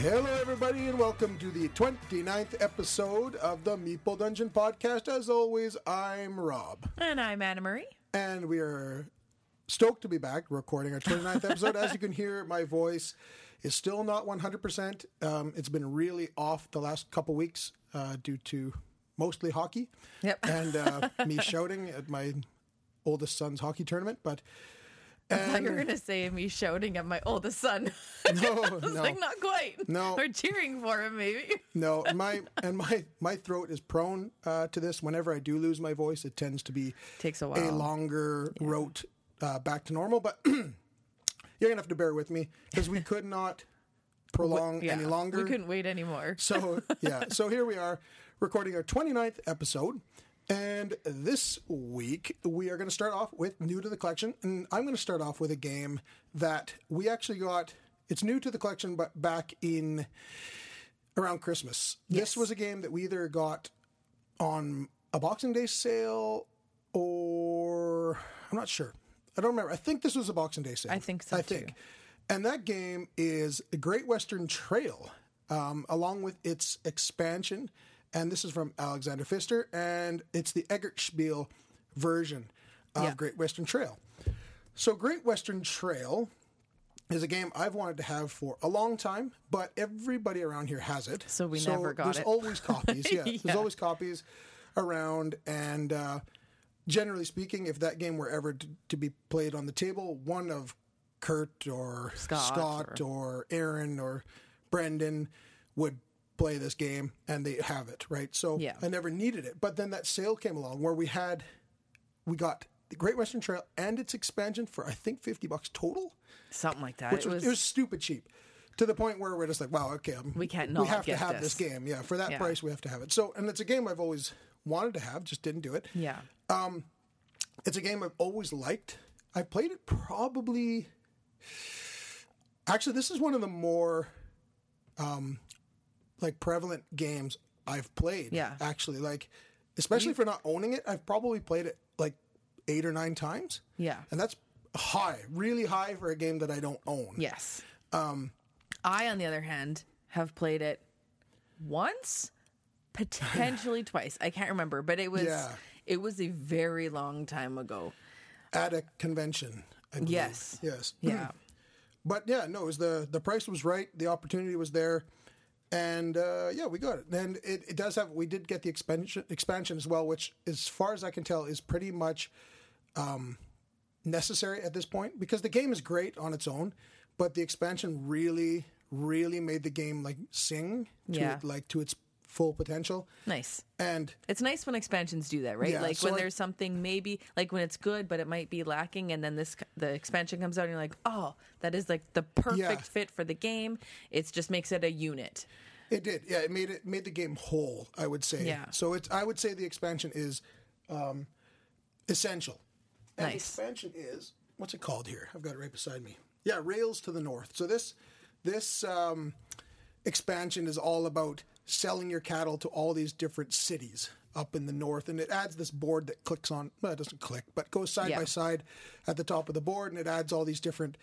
Hello, everybody, and welcome to the 29th episode of the Meeple Dungeon podcast. As always, I'm Robb, And I'm Anna Marie. and we are stoked to be back recording our 29th episode. As you can hear, my voice is still not 100%. Um, it's been really off the last couple weeks uh, due to mostly hockey Yep. and uh, me shouting at my oldest son's hockey tournament. But I thought you were going to say me shouting at my oldest son. no, no. like, not quite. No. We're cheering for him, maybe. No, and my and my my throat is prone uh, to this. Whenever I do lose my voice, it tends to be Takes a while, a longer route uh, back to normal. But you're gonna have to bear with me because we could not prolong Yeah, any longer. We couldn't wait anymore. So yeah, so here we are recording our 29th episode. And this week we are going to start off with new to the collection, and I'm going to start off with a game that we actually got. It's new to the collection, but back in around Christmas. This was a game that we either got on a Boxing Day sale or I'm not sure. I don't remember. I think this was a Boxing Day sale. I think so, I think. too. And that game is the Great Western Trail, um, along with its expansion. And this is from Alexander Pfister, and it's the Eggertspiele version of Yeah. Great Western Trail. So, Great Western Trail is a game I've wanted to have for a long time, but everybody around here has it. So we never got there's it. There's always copies. Yeah, there's always copies around, and uh, generally speaking, if that game were ever to, to be played on the table, one of Kurt or Scott Scott, or Aaron or Brendan would play this game, and they have it right. So Yeah. I never needed it, but then that sale came along where we had we got the Great Western Trail and its expansion for I think fifty bucks total Something like that. which it was, was, it was stupid cheap to the point where we're just like, wow, okay, um, We can't we not have to have this. this. game. Yeah, for that Yeah. price, we have to have it. So, and it's a game I've always wanted to have, just didn't do it. yeah. Um, it's a game I've always liked. I played it probably. Actually, this is one of the more, um, like prevalent games I've played. Yeah. actually, like, especially you, for not owning it, I've probably played it like eight or nine times. Yeah. and that's high, really high for a game that I don't own. Yes. Um, I, on the other hand, have played it once, potentially twice. I can't remember, but it was Yeah. it was a very long time ago. at a convention. Yes. Yes. Yeah. But yeah, no, it was the the price was right, the opportunity was there, and uh, yeah, we got it. And it, it does have we did get the expansion expansion as well, which, as far as I can tell, is pretty much um, necessary at this point because the game is great on its own, but the expansion really, really made the game like sing to Yeah. it, like to its full potential. Nice. And It's nice when expansions do that, right? Yeah, like so when I- there's something maybe like when it's good, but it might be lacking, and then this the expansion comes out, and you're like, oh, that is like the perfect Yeah. fit for the game. It just makes it a unit. It did, yeah. It made it made the game whole. I would say. Yeah. So it's I would say the expansion is um, essential. And the Nice. expansion is what's it called here? I've got it right beside me. Yeah, Rails to the North. So this this um, expansion is all about selling your cattle to all these different cities up in the north, and it adds this board that clicks on. Well, it doesn't click, but goes side Yeah. by side at the top of the board, and it adds all these different.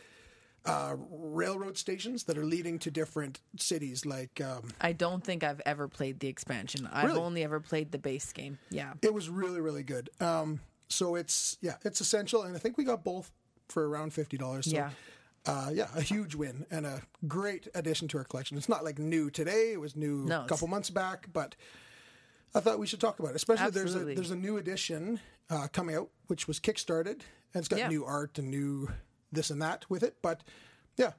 Uh, railroad stations that are leading to different cities, like um, I don't think I've ever played the expansion. I've Really? only ever played the base game. Yeah. It was really, really good. Um, so it's yeah, it's essential, and I think we got both for around fifty dollars. So, Yeah. Uh, yeah, a huge win and a great addition to our collection. It's not like new today; it was new No, a couple months back, but I thought we should talk about it. Especially Absolutely. there's a there's a new edition uh, coming out, which was kickstarted, and it's got Yeah. new art and new this and that with it. But yeah,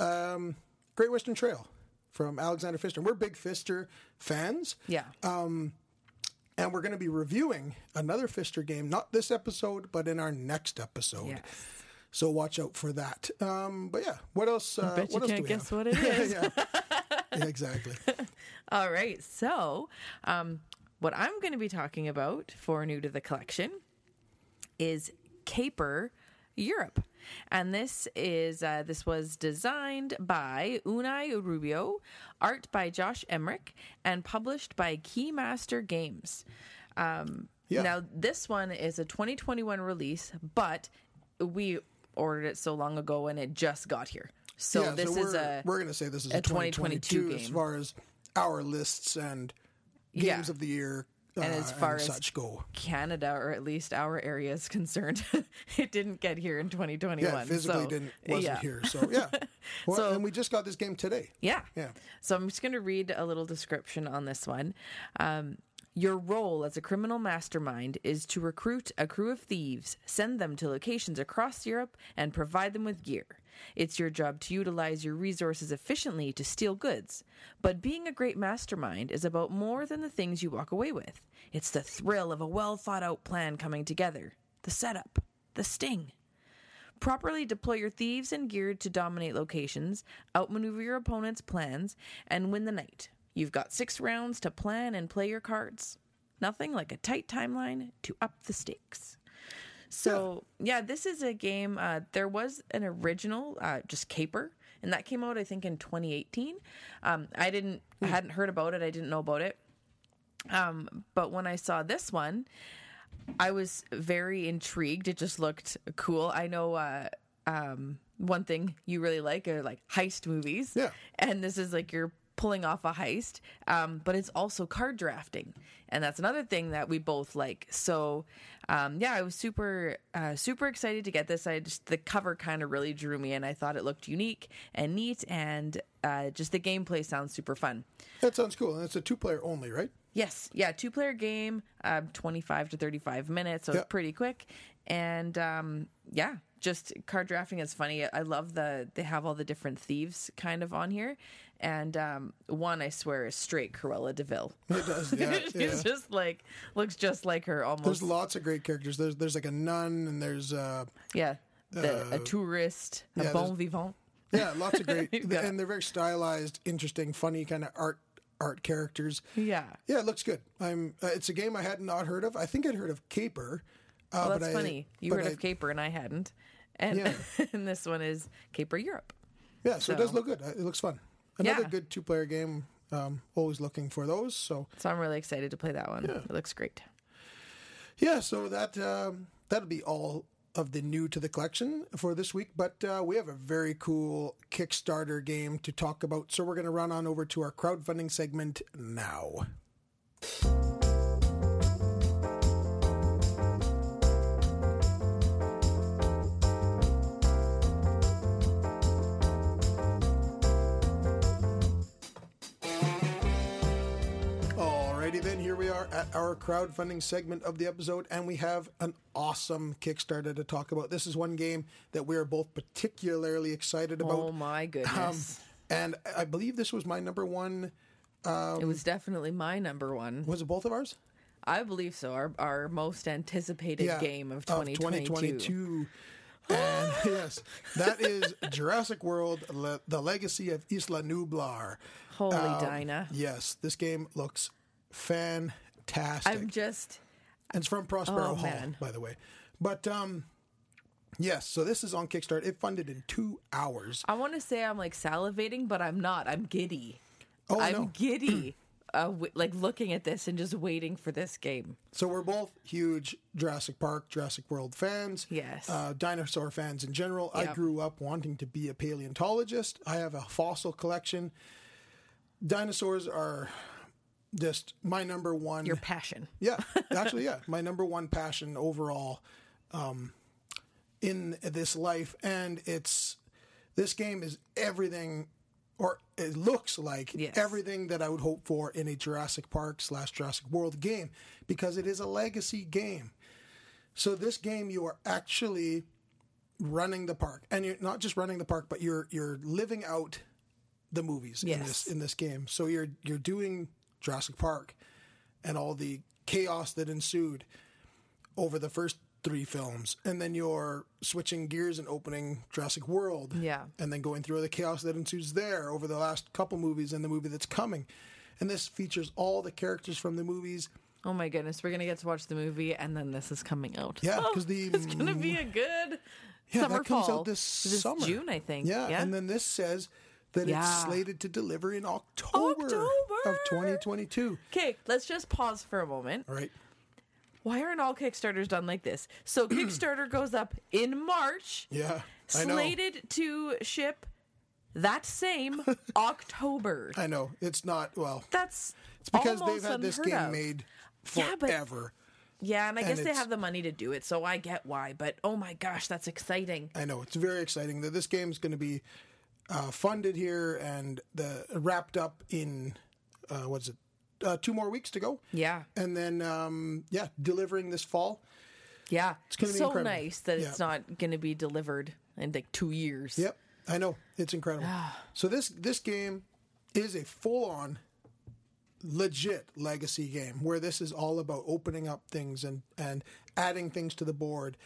um, Great Western Trail from Alexander Pfister. We're big Pfister fans. Yeah. and we're going to be reviewing another Pfister game, not this episode, but in our next episode. Yes. So watch out for that. Um, but yeah, what else? Uh, Bet you what else do can't guess have? what it is. yeah. Yeah, exactly. All right. So, um, what I'm going to be talking about for new to the collection is Caper Europe. And this is uh, this was designed by Unai Rubio, art by Josh Emmerich, and published by Keymaster Games. Um, Yeah. Now this one is a 2021 release, but we ordered it so long ago and it just got here. So yeah, this so is we're, a we're going to say this is a, a 2022 2022 as far as our lists and games Yeah. of the year And uh, as far as- such go. Canada, or at least our area is concerned. it didn't get here in 2021. Yeah, physically so, didn't wasn't yeah. here. So yeah, well, So- and we just got this game today. Yeah. Yeah. So I'm just going to read a little description on this one. Um, your role as a criminal mastermind is to recruit a crew of thieves, send them to locations across Europe, and provide them with gear. It's your job to utilize your resources efficiently to steal goods. But being a great mastermind is about more than the things you walk away with. It's the thrill of a well thought out plan coming together, the setup, the sting. Properly deploy your thieves and gear to dominate locations, outmaneuver your opponent's plans, and win the night. You've got six rounds to plan and play your cards. Nothing like a tight timeline to up the stakes. So, yeah, this is a game. Uh, there was an original, uh, just Caper, and that came out, I think, in 2018. Um, I didn't, I hadn't heard about it. I didn't know about it. Um, but when I saw this one, I was very intrigued. It just looked cool. I know uh, um, one thing you really like are like heist movies. Yeah. And this is like you're pulling off a heist, um, but it's also card drafting. And that's another thing that we both like. So, um, yeah, I was super, uh, super excited to get this. I just, the cover kind of really drew me in. I thought it looked unique and neat, and uh, just the gameplay sounds super fun. That sounds cool. And it's a two player only, right? Yes, yeah, two player game, uh, twenty five to thirty five minutes, so Yeah. it's pretty quick. And um, yeah, just card drafting is funny. I love the they have all the different thieves kind of on here, and um, one I swear is straight Cruella de Vil. It does. Yeah, She's yeah. just like looks just like her almost. There's lots of great characters. There's there's like a nun and there's uh yeah, the, a tourist, a yeah, bon vivant. yeah lots of great Yeah. and they're very stylized, interesting, funny kind of art art characters. Yeah. Yeah, it looks good. I'm. Uh, it's a game I had not heard of. I think I'd heard of Caper. Uh, Well, but that's I- funny. You heard I- of Caper and I hadn't, and Yeah. and this one is Caper Europe. Yeah, so, it does look good. Uh, It looks fun. Another Yeah. good two player game. Um, always looking for those. So So I'm really excited to play that one. Yeah. It looks great. yeah, so that um, that'll be all of the new to the collection for this week. But uh, we have a very cool Kickstarter game to talk about. So we're going to run on over to our crowdfunding segment now. Our crowdfunding segment of the episode, and we have an awesome Kickstarter to talk about. This is one game that we are both particularly excited about. Oh my goodness. Um, and I believe this was my number one. it was definitely my number one. Was it both of ours? I believe so. Our our most anticipated game of 2022. 2022. and yes, that is Jurassic World: Le- The Legacy of Isla Nublar. Holy Um, Dinah. Yes, this game looks fantastic. I'm just And it's from Prospero Oh, Hall, man. by the way. But um, yes, so this is on Kickstarter. It funded in two hours. I want to say I'm like salivating, but I'm not. I'm giddy. Oh, I'm know. giddy. Uh, w- like looking at this and just waiting for this game. So we're both huge Jurassic Park, Jurassic World fans. Yes. Uh, dinosaur fans in general. I grew up wanting to be a paleontologist. I have a fossil collection. Dinosaurs are just my number one. Your passion. Yeah, actually, yeah, my number one passion overall um, in this life, and it's this game is everything, or it looks like Yes. everything that I would hope for in a Jurassic Park slash Jurassic World game, because it is a legacy game. So this game, you are actually running the park, and you're not just running the park, but you're you're living out the movies in this in this game. So you're you're doing Jurassic Park and all the chaos that ensued over the first three films, and then you're switching gears and opening Jurassic World, Yeah. and then going through the chaos that ensues there over the last couple movies and the movie that's coming. And this features all the characters from the movies. Oh my goodness, we're gonna get to watch the movie, and then this is coming out. Yeah, Oh, 'cause the- it's gonna be a good Yeah, summer that comes fall. out this, summer, June, I think. Yeah, Yeah, and then this says that it's slated to deliver in October, of 2022. okay, let's just pause for a moment. All right. Why aren't all Kickstarters done like this? So Kickstarter goes up in March, Yeah, I know. slated to ship that same October. I know it's not well. That's It's because they've had this game of. made Yeah, but- forever. Yeah, and I guess they have the money to do it, so I get why. But oh my gosh, that's exciting. I know it's very exciting that this game is going to be uh, funded here and the wrapped up in uh, what's it? Uh, two more weeks to go. Yeah. and then um, yeah, delivering this fall. Yeah, It's gonna be so incredible. nice that it's not going to be delivered in like two years. Yep, I know it's incredible. so this this game is a full on legit legacy game where this is all about opening up things and and adding things to the board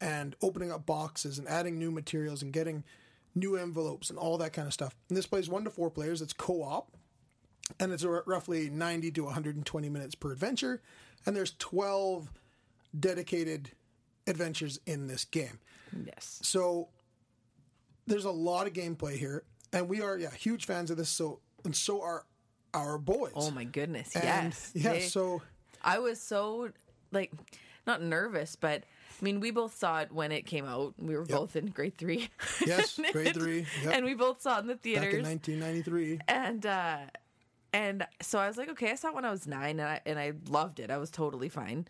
and opening up boxes and adding new materials and getting new envelopes and all that kind of stuff. And this plays one to four players. It's co-op and it's r- roughly 90 to 120 minutes per adventure and there's 12 dedicated adventures in this game. Yes. So there's a lot of gameplay here, and we are yeah huge fans of this. So and so are our boys. Oh my goodness. and, yes. yeah. They- So I was so like not nervous, but I mean, we both saw it when it came out. We were both in grade three. Yes, grade three, yep. and we both saw it in the theaters. back in 1993. and uh, and so I was like, okay, I saw it when I was nine, and I and I loved it. I was totally fine.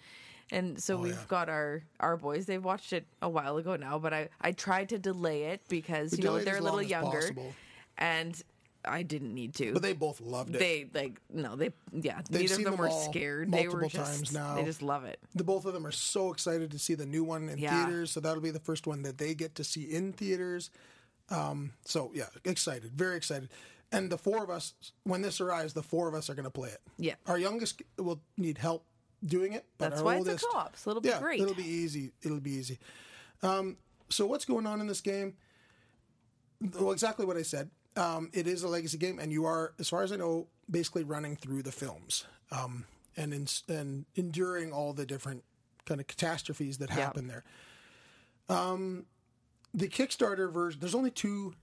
And so we've Oh, yeah. got our our boys. They've watched it a while ago now, but I I tried to delay it because you know they're a little younger, possible. and I didn't need to. But they both loved it. they like no, they yeah. They've neither of them them were scared. They were just times now. they just love it. the both of them are so excited to see the new one in Yeah. theaters. So that'll be the first one that they get to see in theaters. Um, so yeah, excited, very excited. And the four of us, when this arrives, the four of us are going to play it. Yeah. Our youngest will need help doing it. But That's our why it's a co-op, so it'll be yeah, great. It'll be easy. It'll be easy. Um, so what's going on in this game? Well, exactly what I said. Um, it is a legacy game, and you are, as far as I know, basically running through the films um, and in, and enduring all the different kind of catastrophes that happen there. Um, the Kickstarter version, there's only two.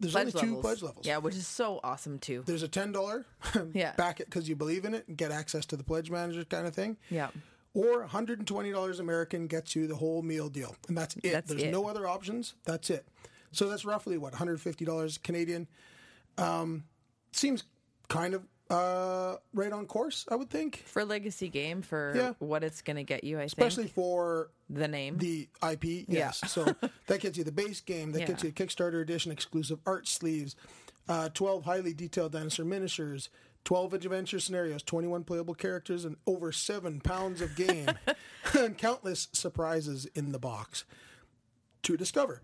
There's Pledge only two levels. pledge levels. Yeah, which is so awesome too. There's a ten dollar Yeah. back it because you believe in it and get access to the pledge manager kind of thing. Yeah. Or $120 American gets you the whole meal deal. And that's it. That's There's it. no other options. That's it. So that's roughly what, $150 Canadian. Um, seems kind of uh, right on course, I would think. For legacy game, for Yeah. what it's going to get you, I think Especially think for the name. the IP, yes. so that gets you the base game. That gets you a Kickstarter edition exclusive art sleeves, uh, twelve highly detailed dinosaur miniatures, twelve adventure scenarios, twenty-one playable characters, and over seven pounds of game, and countless surprises in the box to discover.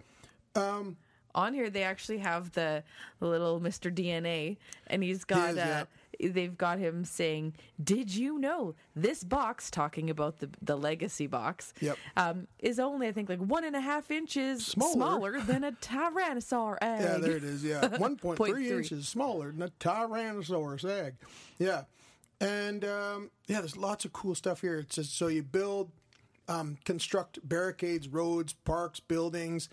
On here they actually have the little Mr. DNA and he's got is, uh yeah. they've got him saying, "Did you know this box talking about the the legacy box Yep. um is only I think like one and a half inches Smaller. smaller, than a tyrannosaur egg." Yeah, there it is. Yeah, one point three inches smaller than a Tyrannosaurus egg. Yeah, and um, yeah, there's lots of cool stuff here. It says so you build, um, construct barricades, roads, parks, buildings,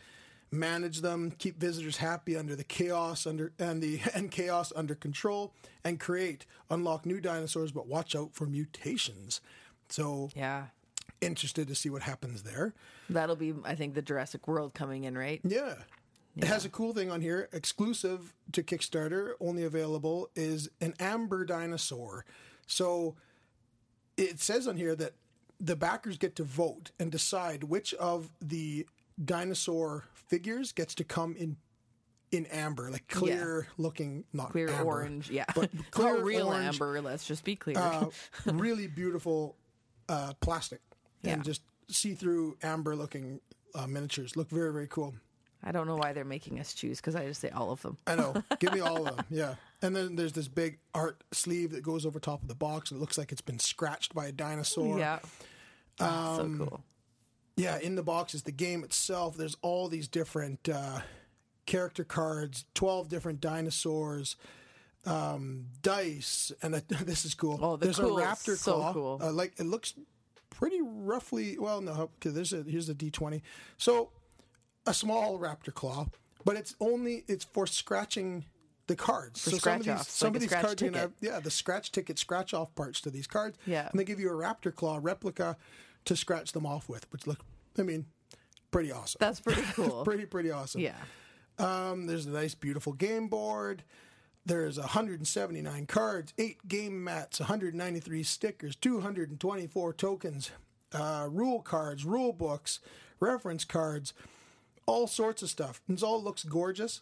manage them, keep visitors happy under the chaos under and the and chaos under control, and create, unlock new dinosaurs, but watch out for mutations. So yeah. interested to see what happens there. That'll be I think the Jurassic World coming in, right? Yeah. It has a cool thing on here, exclusive to Kickstarter, only available, is an amber dinosaur. So it says on here that the backers get to vote and decide which of the dinosaur figures gets to come in in amber, like clear looking, not Clear amber, orange, yeah. but Not clear real orange, amber, let's just be clear. uh, really beautiful uh, plastic and just see through amber looking uh, miniatures. Look very, very cool. I don't know why they're making us choose because I just say all of them. I know. Give me all of them. Yeah. And then there's this big art sleeve that goes over top of the box. and It looks like it's been scratched by a dinosaur. yeah. Oh, Um, so cool. Yeah. In the box is the game itself. There's all these different uh, character cards, 12 different dinosaurs, um, dice. And a, this is cool. Oh, the there's cool. a raptor So claw. cool. Uh, like it looks pretty roughly. Well, no, okay, there's a, here's a D20. So a small raptor claw, but it's only, it's for scratching the cards. so some of these, some like of these cards are gonna have, yeah, the scratch ticket, scratch off parts to these cards. Yeah. And they give you a raptor claw replica to scratch them off with, which look, I mean, pretty awesome. That's pretty cool. pretty, pretty awesome. yeah. Um, there's a nice, beautiful game board. There's 179 cards, eight game mats, 193 stickers, 224 tokens, uh, rule cards, rule books, reference cards, all sorts of stuff. It all looks gorgeous.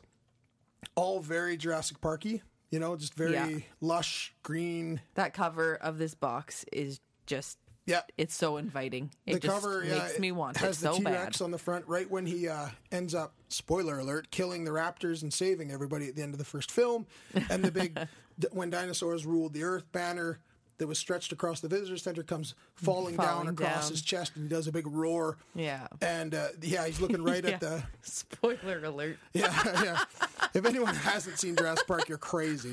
All very Jurassic Parky. You know, just very Yeah. lush green. That cover of this box is just Yeah, it's so inviting. It the just cover yeah, makes me want has it the so bad. T-Rex on the front right when he uh, ends up spoiler alert killing the raptors and saving everybody at the end of the first film and the big when dinosaurs ruled the earth banner that was stretched across the visitor center comes falling, down Falling across down. his chest and he does a big roar Yeah. and uh, yeah he's looking right Yeah. at the Spoiler alert. yeah yeah if anyone hasn't seen Jurassic Park you're crazy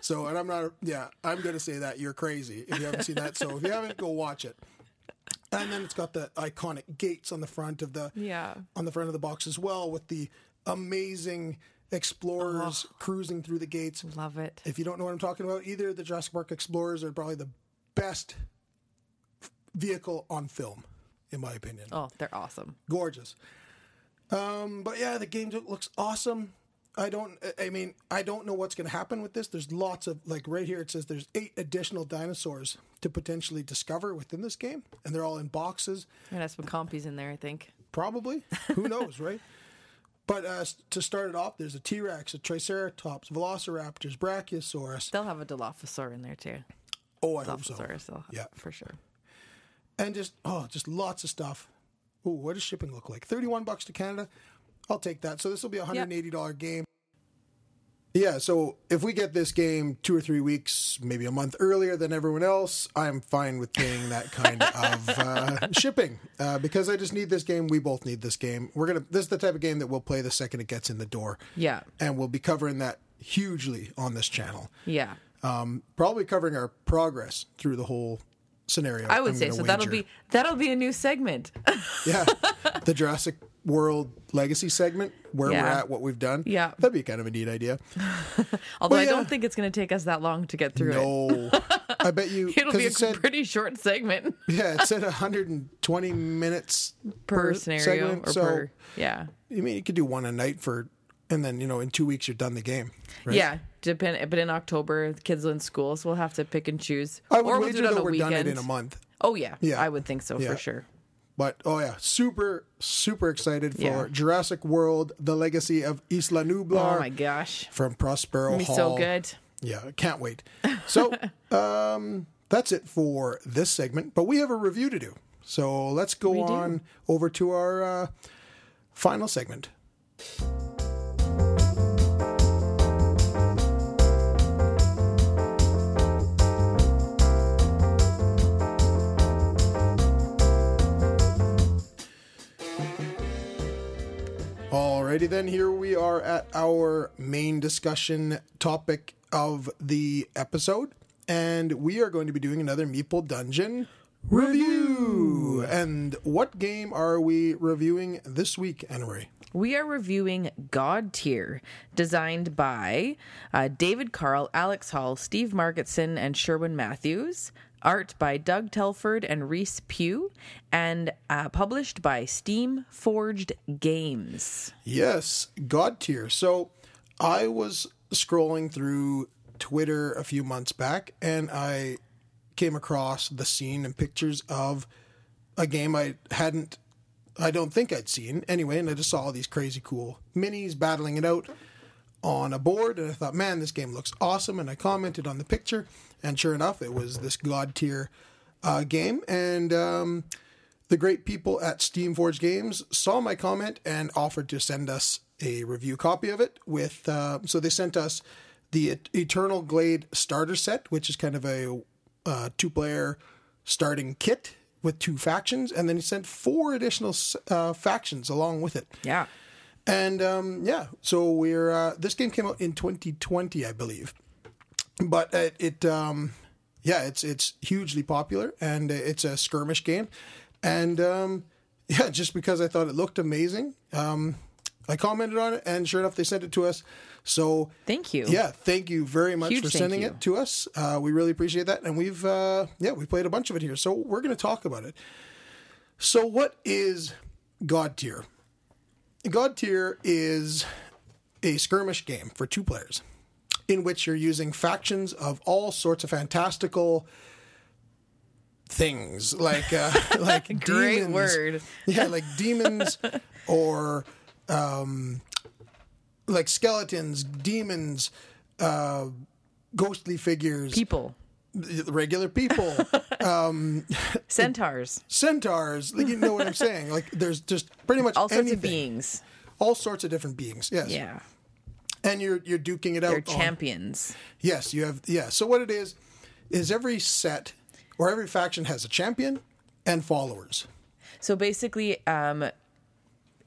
so and I'm not yeah I'm gonna say that you're crazy if you haven't seen that so if you haven't go watch it and then it's got the iconic gates on the front of the Yeah. on the front of the box as well with the amazing explorers cruising through the gates. Love it. If you don't know what I'm talking about, either the Jurassic Park Explorers are probably the best vehicle on film, in my opinion. Oh, they're awesome. Gorgeous. Um, but yeah, the game looks awesome. I don't. I mean, I don't know what's going to happen with this. There's lots of like right here. It says there's eight additional dinosaurs to potentially discover within this game, and they're all in boxes. Gonna have some compies in there, I think. Probably. Who knows, right? But uh, to start it off, there's a T Rex, a Triceratops, Velociraptors, Brachiosaurus. They'll have a Dilophosaur in there too. Oh, I hope so. They'll have, Yeah. for sure. And just oh, just lots of stuff. Ooh, what does shipping look like? Thirty-one bucks to Canada. I'll take that. So this will be a hundred and eighty dollar game. Yeah, so if we get this game two or three weeks, maybe a month earlier than everyone else, I'm fine with paying that kind of uh, shipping uh, because I just need this game. We both need this game. We're gonna. This is the type of game that we'll play the second it gets in the door. Yeah. and we'll be covering that hugely on this channel. Yeah. Um, probably covering our progress through the whole scenario. I would say so. That'll be that'll be a new segment. yeah, the Jurassic World Legacy segment where we're at, what we've done. Yeah. that'd be kind of a neat idea. Although Well, I don't think it's going to take us that long to get through it. No, I bet you It'll be a it said pretty short segment yeah, it said 120 minutes per, scenario segment. or so per yeah. I mean, you could do one a night for, and then you know, in two weeks you're done the game. Right? Yeah, depend. But in October, the kids are in school, so we'll have to pick and choose. I would or we'll do it on a we're weekend. done it in a month. Oh yeah, Yeah. I would think so Yeah. for sure. But oh yeah, super super excited for Yeah. Jurassic World: The Legacy of Isla Nublar Oh my gosh, from Prospero be Hall. so good. Yeah, can't wait. So, um, that's it for this segment. But we have a review to do. So let's go We do. on over to our uh, final segment. Alrighty then, here we are at our main discussion topic of the episode, and we are going to be doing another Meeple Dungeon review. And what game are we reviewing this week, Anna-Marie? We are reviewing Godtear, designed by uh, David Carl, Alex Hall, Steve Margetson, and Sherwin Matthews. Art by Doug Telford and Reese Pugh, and uh, published by Steamforged Games. Yes, Godtear. So I was scrolling through Twitter a few months back and I came across the scene and pictures of a game I hadn't I don't think I'd seen anyway, and I just saw all these crazy cool minis battling it out on a board, and I thought, man, this game looks awesome. And I commented on the picture, and sure enough, it was this Godtear uh, game. And um, the great people at Steamforged Games saw my comment and offered to send us a review copy of it. With uh, so they sent us the Eternal Glade starter set, which is kind of a uh, two-player starting kit with two factions, and then he sent four additional uh, factions along with it. Yeah. And um, yeah, so we're uh, this game came out in 2020, I believe, but it, it um, yeah, it's it's hugely popular and it's a skirmish game, and um, yeah, just because I thought it looked amazing, um, I commented on it, and sure enough, they sent it to us. So Thank you. yeah, thank you very much Huge for sending it to us. Uh, we really appreciate that, and we've uh, yeah we played a bunch of it here, so we're going to talk about it. So what is Godtear? Godtear is a skirmish game for two players, in which you're using factions of all sorts of fantastical things, like uh, like Great demons. word. Yeah, like demons or um, like skeletons, demons, uh, ghostly figures, People, regular people, um centaurs, centaurs. You know what I'm saying? Like there's just pretty much all sorts anything. of beings. all sorts of different beings. Yes. Yeah, And you're you're duking it out. they're on- champions. yes, you have. Yeah. So what it is is every set or every faction has a champion and followers. So basically, um,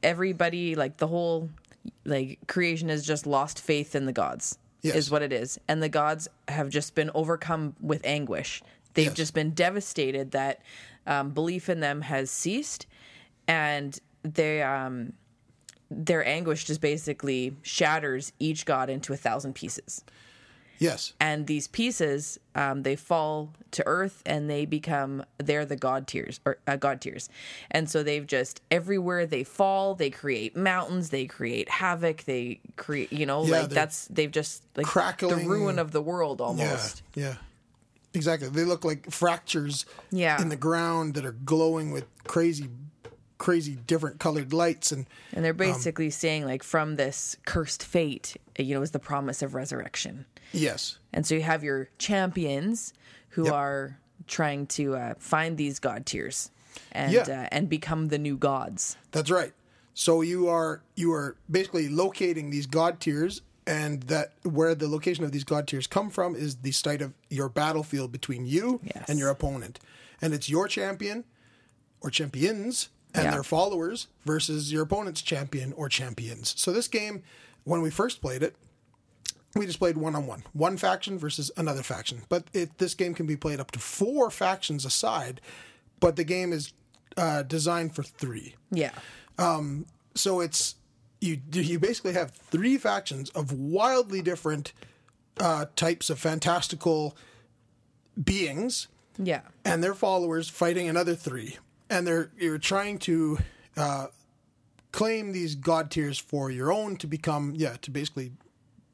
everybody, like the whole, like creation has just lost faith in the gods. Yes. Is what it is, and the gods have just been overcome with anguish. They've Yes. just been devastated that um, belief in them has ceased, and they um, their anguish just basically shatters each god into a thousand pieces Yes. and these pieces um, they fall to earth and they become they're the godtears or uh, godtears and so they've just everywhere they fall they create mountains they create havoc they create you know Yeah, like that's they've just like crackling- the ruin of the world almost. Yeah. Yeah. Exactly. They look like fractures Yeah. in the ground that are glowing with crazy crazy different colored lights and and they're basically saying like from this cursed fate you know is the promise of resurrection yes. and so you have your champions who Yep. are trying to uh, find these godtears and Yeah. uh, and become the new gods That's right. So you are you are basically locating these godtears, and that where the location of these godtears come from is the site of your battlefield between you Yes. and your opponent, and it's your champion or champions and Yeah. their followers versus your opponent's champion or champions. So this game, when we first played it, we just played one on one, one faction versus another faction. But it, this game can be played up to four factions aside, but the game is uh, designed for three yeah so it's you you basically have three factions of wildly different uh, types of fantastical beings yeah and their followers fighting another three and they're you're trying to uh, claim these godtears for your own to become yeah to basically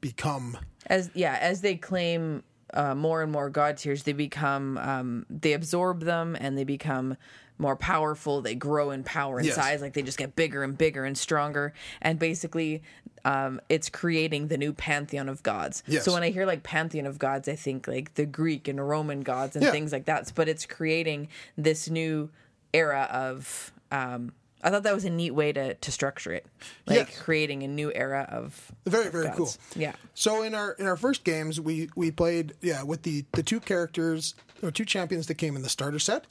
become as yeah as they claim uh, more and more godtears they become um, they absorb them and they become more powerful they grow in power and Yes. size like they just get bigger and bigger and stronger and basically um, it's creating the new pantheon of gods Yes. so when i hear like pantheon of gods i think like the greek and roman gods and Yeah. things like that but it's creating this new era of um, i thought that was a neat way to, to structure it like Yes. creating a new era of very very gods. cool yeah So in our in our first games, we we played yeah with the the two characters or two champions that came in the starter set,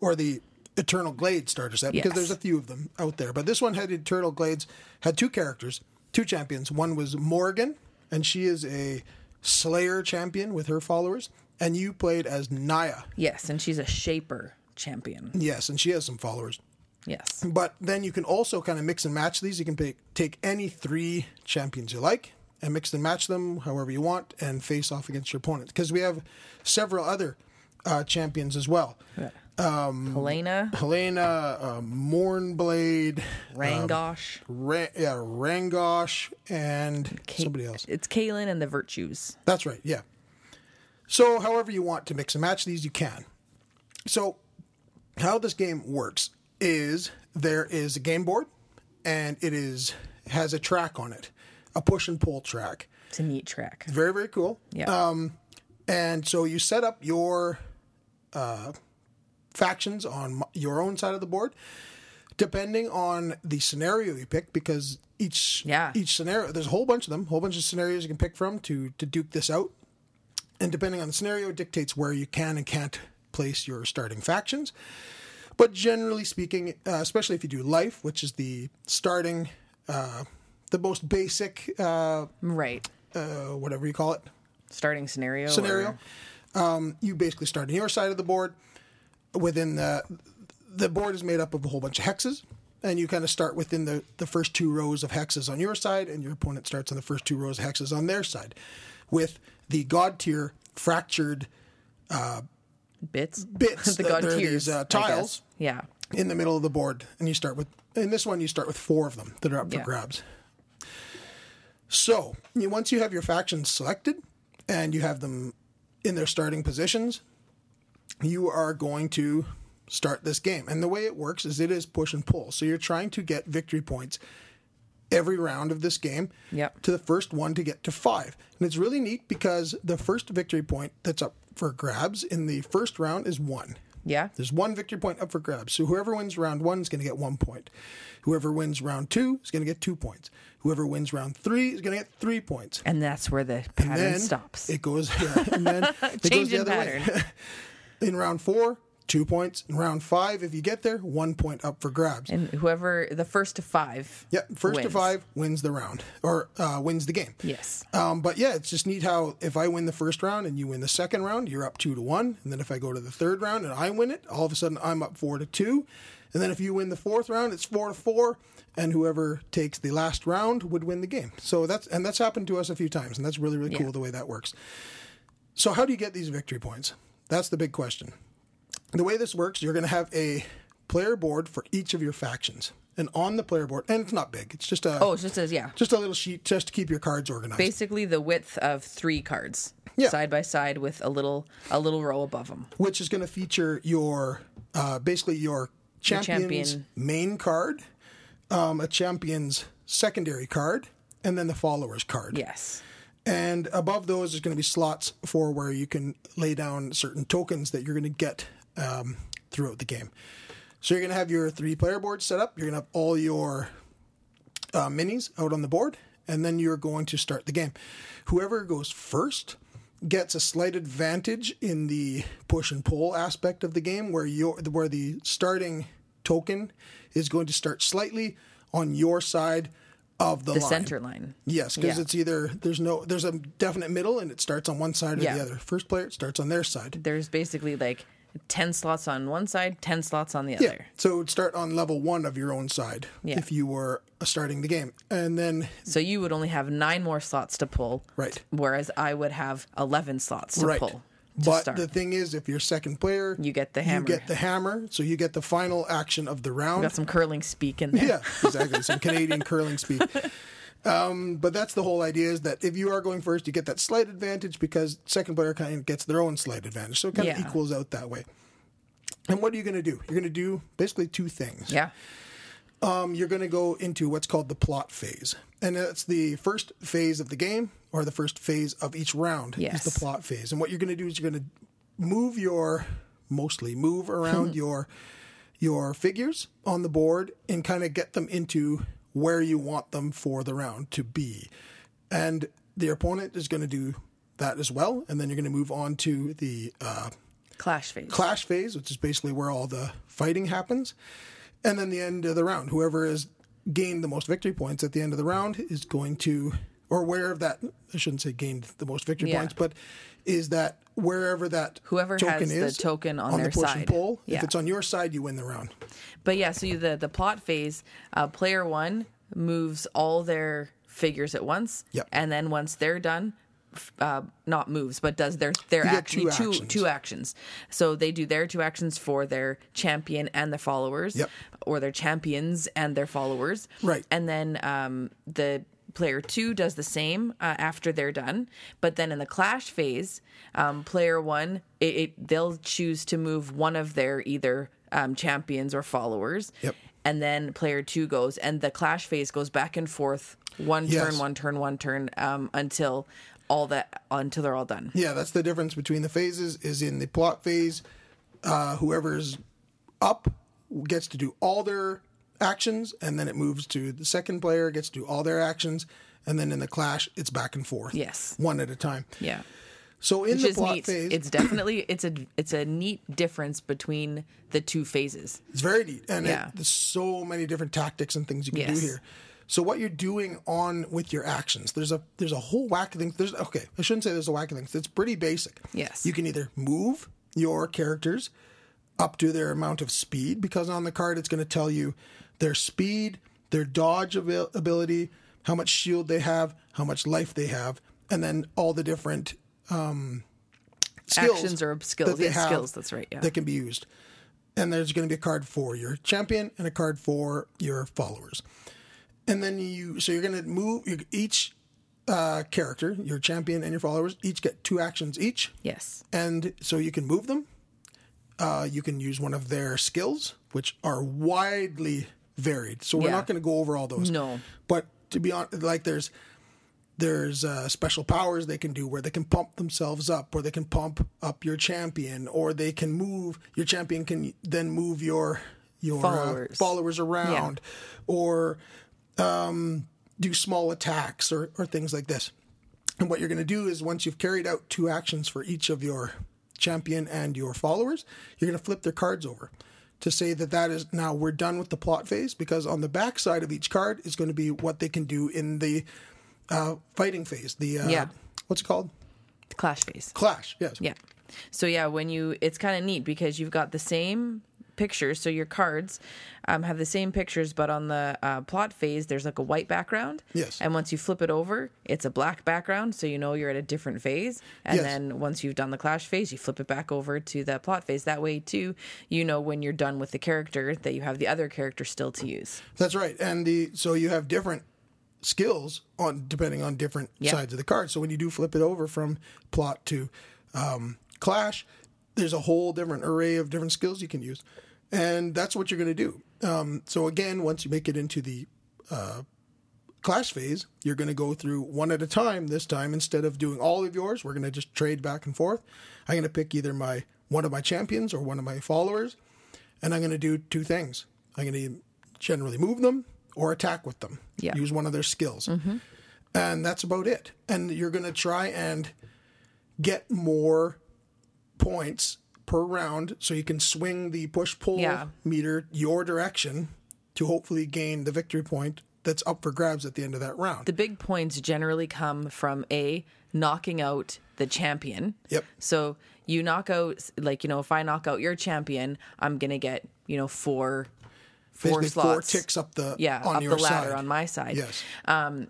or the Eternal Glade starter set because Yes. there's a few of them out there. But this one had Eternal Glades had two characters, two champions. One was Morgan, and she is a Slayer champion with her followers, and you played as Nia. Yes, and she's a shaper champion. Yes, and she has some followers. Yes. But then you can also kind of mix and match these. You can pick, take any three champions you like and mix and match them however you want and face off against your opponent. Because we have several other uh, champions as well. Um, Helena, Helena, uh, Mornblade, Rangosh, Ra- yeah, Rangosh, and Ka- somebody else. It's Kaylin and the Virtues. That's right, yeah. So, however you want to mix and match these, you can. So, how this game works is there is a game board, and it is has a track on it, a push and pull track. It's a neat track. Very very cool. Yeah. Um, And so you set up your uh, factions on your own side of the board, depending on the scenario you pick, because each Yeah. each scenario there's a whole bunch of them, whole bunch of scenarios you can pick from to to duke this out, and depending on the scenario, it dictates where you can and can't place your starting factions. But generally speaking, uh, especially if you do life, which is the starting, uh, the most basic, uh, right. uh, whatever you call it, Starting scenario. scenario. or- Um, you basically start on your side of the board. Within the the board is made up of a whole bunch of hexes, and you kind of start within the the first two rows of hexes on your side, and your opponent starts on the first two rows of hexes on their side, with the godtear fractured bits. bits the god tiers. these, uh, tiles. Yeah. in the middle of the board, and you start with in this one you start with four of them that are up for Yeah. grabs. So you, once you have your factions selected and you have them in their starting positions, you are going to start this game. And the way it works is it is push and pull. So you're trying to get victory points every round of this game Yep. to the first one to get to five. And it's really neat because the first victory point that's up for grabs in the first round is one. Yeah. There's one victory point up for grabs. So whoever wins round one is going to get one point. Whoever wins round two is going to get two points. Whoever wins round three is going to get three points. And that's where the pattern then stops. It goes, yeah, and then it goes the in other way. in round four, two points. In round five, if you get there, one point up for grabs. and whoever the first to five. yeah, first to wins. five wins the round or uh, wins the game. Yes. Um, but yeah, it's just neat how if I win the first round and you win the second round, you're up two to one. And then if I go to the third round and I win it, all of a sudden I'm up four to two. And then if you win the fourth round, it's four to four. And whoever takes the last round would win the game. So that's and that's happened to us a few times, and that's really really cool the way that works. So how do you get these victory points? That's the big question. The way this works, you're going to have a player board for each of your factions, and on the player board, and it's not big. It's just a Oh, it's just as yeah. just a little sheet just to keep your cards organized. Basically, the width of three cards, Yeah. side by side, with a little a little row above them. which is going to feature your uh, basically your champion's champion. main card, um, a champion's secondary card, and then the follower's card. Yes. And above those is going to be slots for where you can lay down certain tokens that you're going to get um, throughout the game. So you're going to have your three player board set up. You're going to have all your uh, minis out on the board, and then you're going to start the game. Whoever goes first gets a slight advantage in the push and pull aspect of the game, where your where the starting token is going to start slightly on your side of the, The line. center line. Yes, because Yeah. it's either there's no there's a definite middle and it starts on one side or Yeah. the other. First player it starts on their side. There's basically like ten slots on one side, ten slots on the Yeah. other. So it would start on level one of your own side Yeah. if you were uh, starting the game, and then So you would only have nine more slots to pull. Right. Whereas I would have eleven slots to right. pull. To But start. the thing is, if you're second player, You get the hammer. You get the hammer, so you get the final action of the round. got some curling speak in there. Yeah, exactly. Some Canadian curling speed. Um, but that's the whole idea is that if you are going first, you get that slight advantage because second player kind of gets their own slight advantage. So it kind of equals out that way. And what are you going to do? You're going to do basically two things. Yeah. Um, you're going to go into what's called the plot phase. And that's the first phase of the game or the first phase of each round is Yes. the plot phase. And what you're going to do is you're going to move your mostly move around your your figures on the board and kind of get them into where you want them for the round to be. And the opponent is going to do that as well. And then you're going to move on to the uh, Clash phase. clash phase, which is basically where all the fighting happens. And then the end of the round. Whoever has gained the most victory points at the end of the round is going to, or wherever that, I shouldn't say gained the most victory Yeah. points, but is that wherever that Whoever has the token on the their push side. and pull, Yeah. if it's on your side, you win the round. But yeah, so you, the the plot phase, uh, player one moves all their figures at once, Yep. and then once they're done, uh, not moves, but does their their actually two two actions. two actions. So they do their two actions for their champion and their followers, Yep. or their champions and their followers, Right. And then um, the player two does the same uh, after they're done. But then in the clash phase, um, player one, it, it they'll choose to move one of their either um, champions or followers. Yep. And then player two goes, and the clash phase goes back and forth, one Yes. turn, one turn, one turn, um, until all that until they're all done. Yeah, that's the difference between the phases. Is in the plot phase, uh, whoever's up gets to do all their actions, and then it moves to the second player gets to do all their actions, and then in the clash, it's back and forth. Yes. one at a time. Yeah. So in Which the plot neat. phase, It's definitely it's a it's a neat difference between the two phases. It's very neat, and it- Yeah. there's so many different tactics and things you can Yes. do here. So what you're doing on with your actions, there's a there's a whole whack of things. There's okay, I shouldn't say there's a whack of things. It's pretty basic. Yes. you can either move your characters up to their amount of speed because on the card it's going to tell you their speed, their dodge abil- ability, how much shield they have, how much life they have, and then all the different um, skills Actions or skills. that they Yeah, have skills, that's right, yeah. That can be used. And there's going to be a card for your champion and a card for your followers. And then you, so you're going to move you, each uh, character, your champion and your followers, each get two actions each, Yes. and so you can move them. Uh, you can use one of their skills, which are widely varied. So we're Yeah. not going to go over all those. No. But to be honest, like there's there's uh, special powers they can do where they can pump themselves up, or they can pump up your champion, or they can move your champion can then move your your Followers. uh, followers around, or um, do small attacks or, or things like this. And what you're going to do is once you've carried out two actions for each of your champion and your followers, you're going to flip their cards over to say that that is now we're done with the plot phase because on the back side of each card is going to be what they can do in the uh, fighting phase. The uh, Yeah. what's it called? The Clash phase. Clash. Yes. Yeah. So yeah, when you it's kind of neat because you've got the same pictures. So your cards um, have the same pictures, but on the uh, plot phase, there's like a white background. Yes. And once you flip it over, it's a black background, so you know you're at a different phase. And Yes. then once you've done the clash phase, you flip it back over to the plot phase. That way, too, you know when you're done with the character that you have the other character still to use. That's right. And the so you have different skills on depending on different Yeah. sides of the card. So when you do flip it over from plot to um, clash, there's a whole different array of different skills you can use, and that's what you're going to do. Um, so again, once you make it into the uh, clash phase, you're going to go through one at a time. This time, instead of doing all of yours, we're going to just trade back and forth. I'm going to pick either my one of my champions or one of my followers, and I'm going to do two things. I'm going to generally move them or attack with them. Yeah. Use one of their skills. Mm-hmm. And that's about it. And you're going to try and get more points per round so you can swing the push pull Yeah. meter your direction to hopefully gain the victory point that's up for grabs at the end of that round. The big points generally come from a knocking out the champion. Yep. So you knock out, like you know, if I knock out your champion, I'm gonna get you know four, four Basically, slots. four ticks up the yeah, on up your the ladder side. on my side. Yes. Um,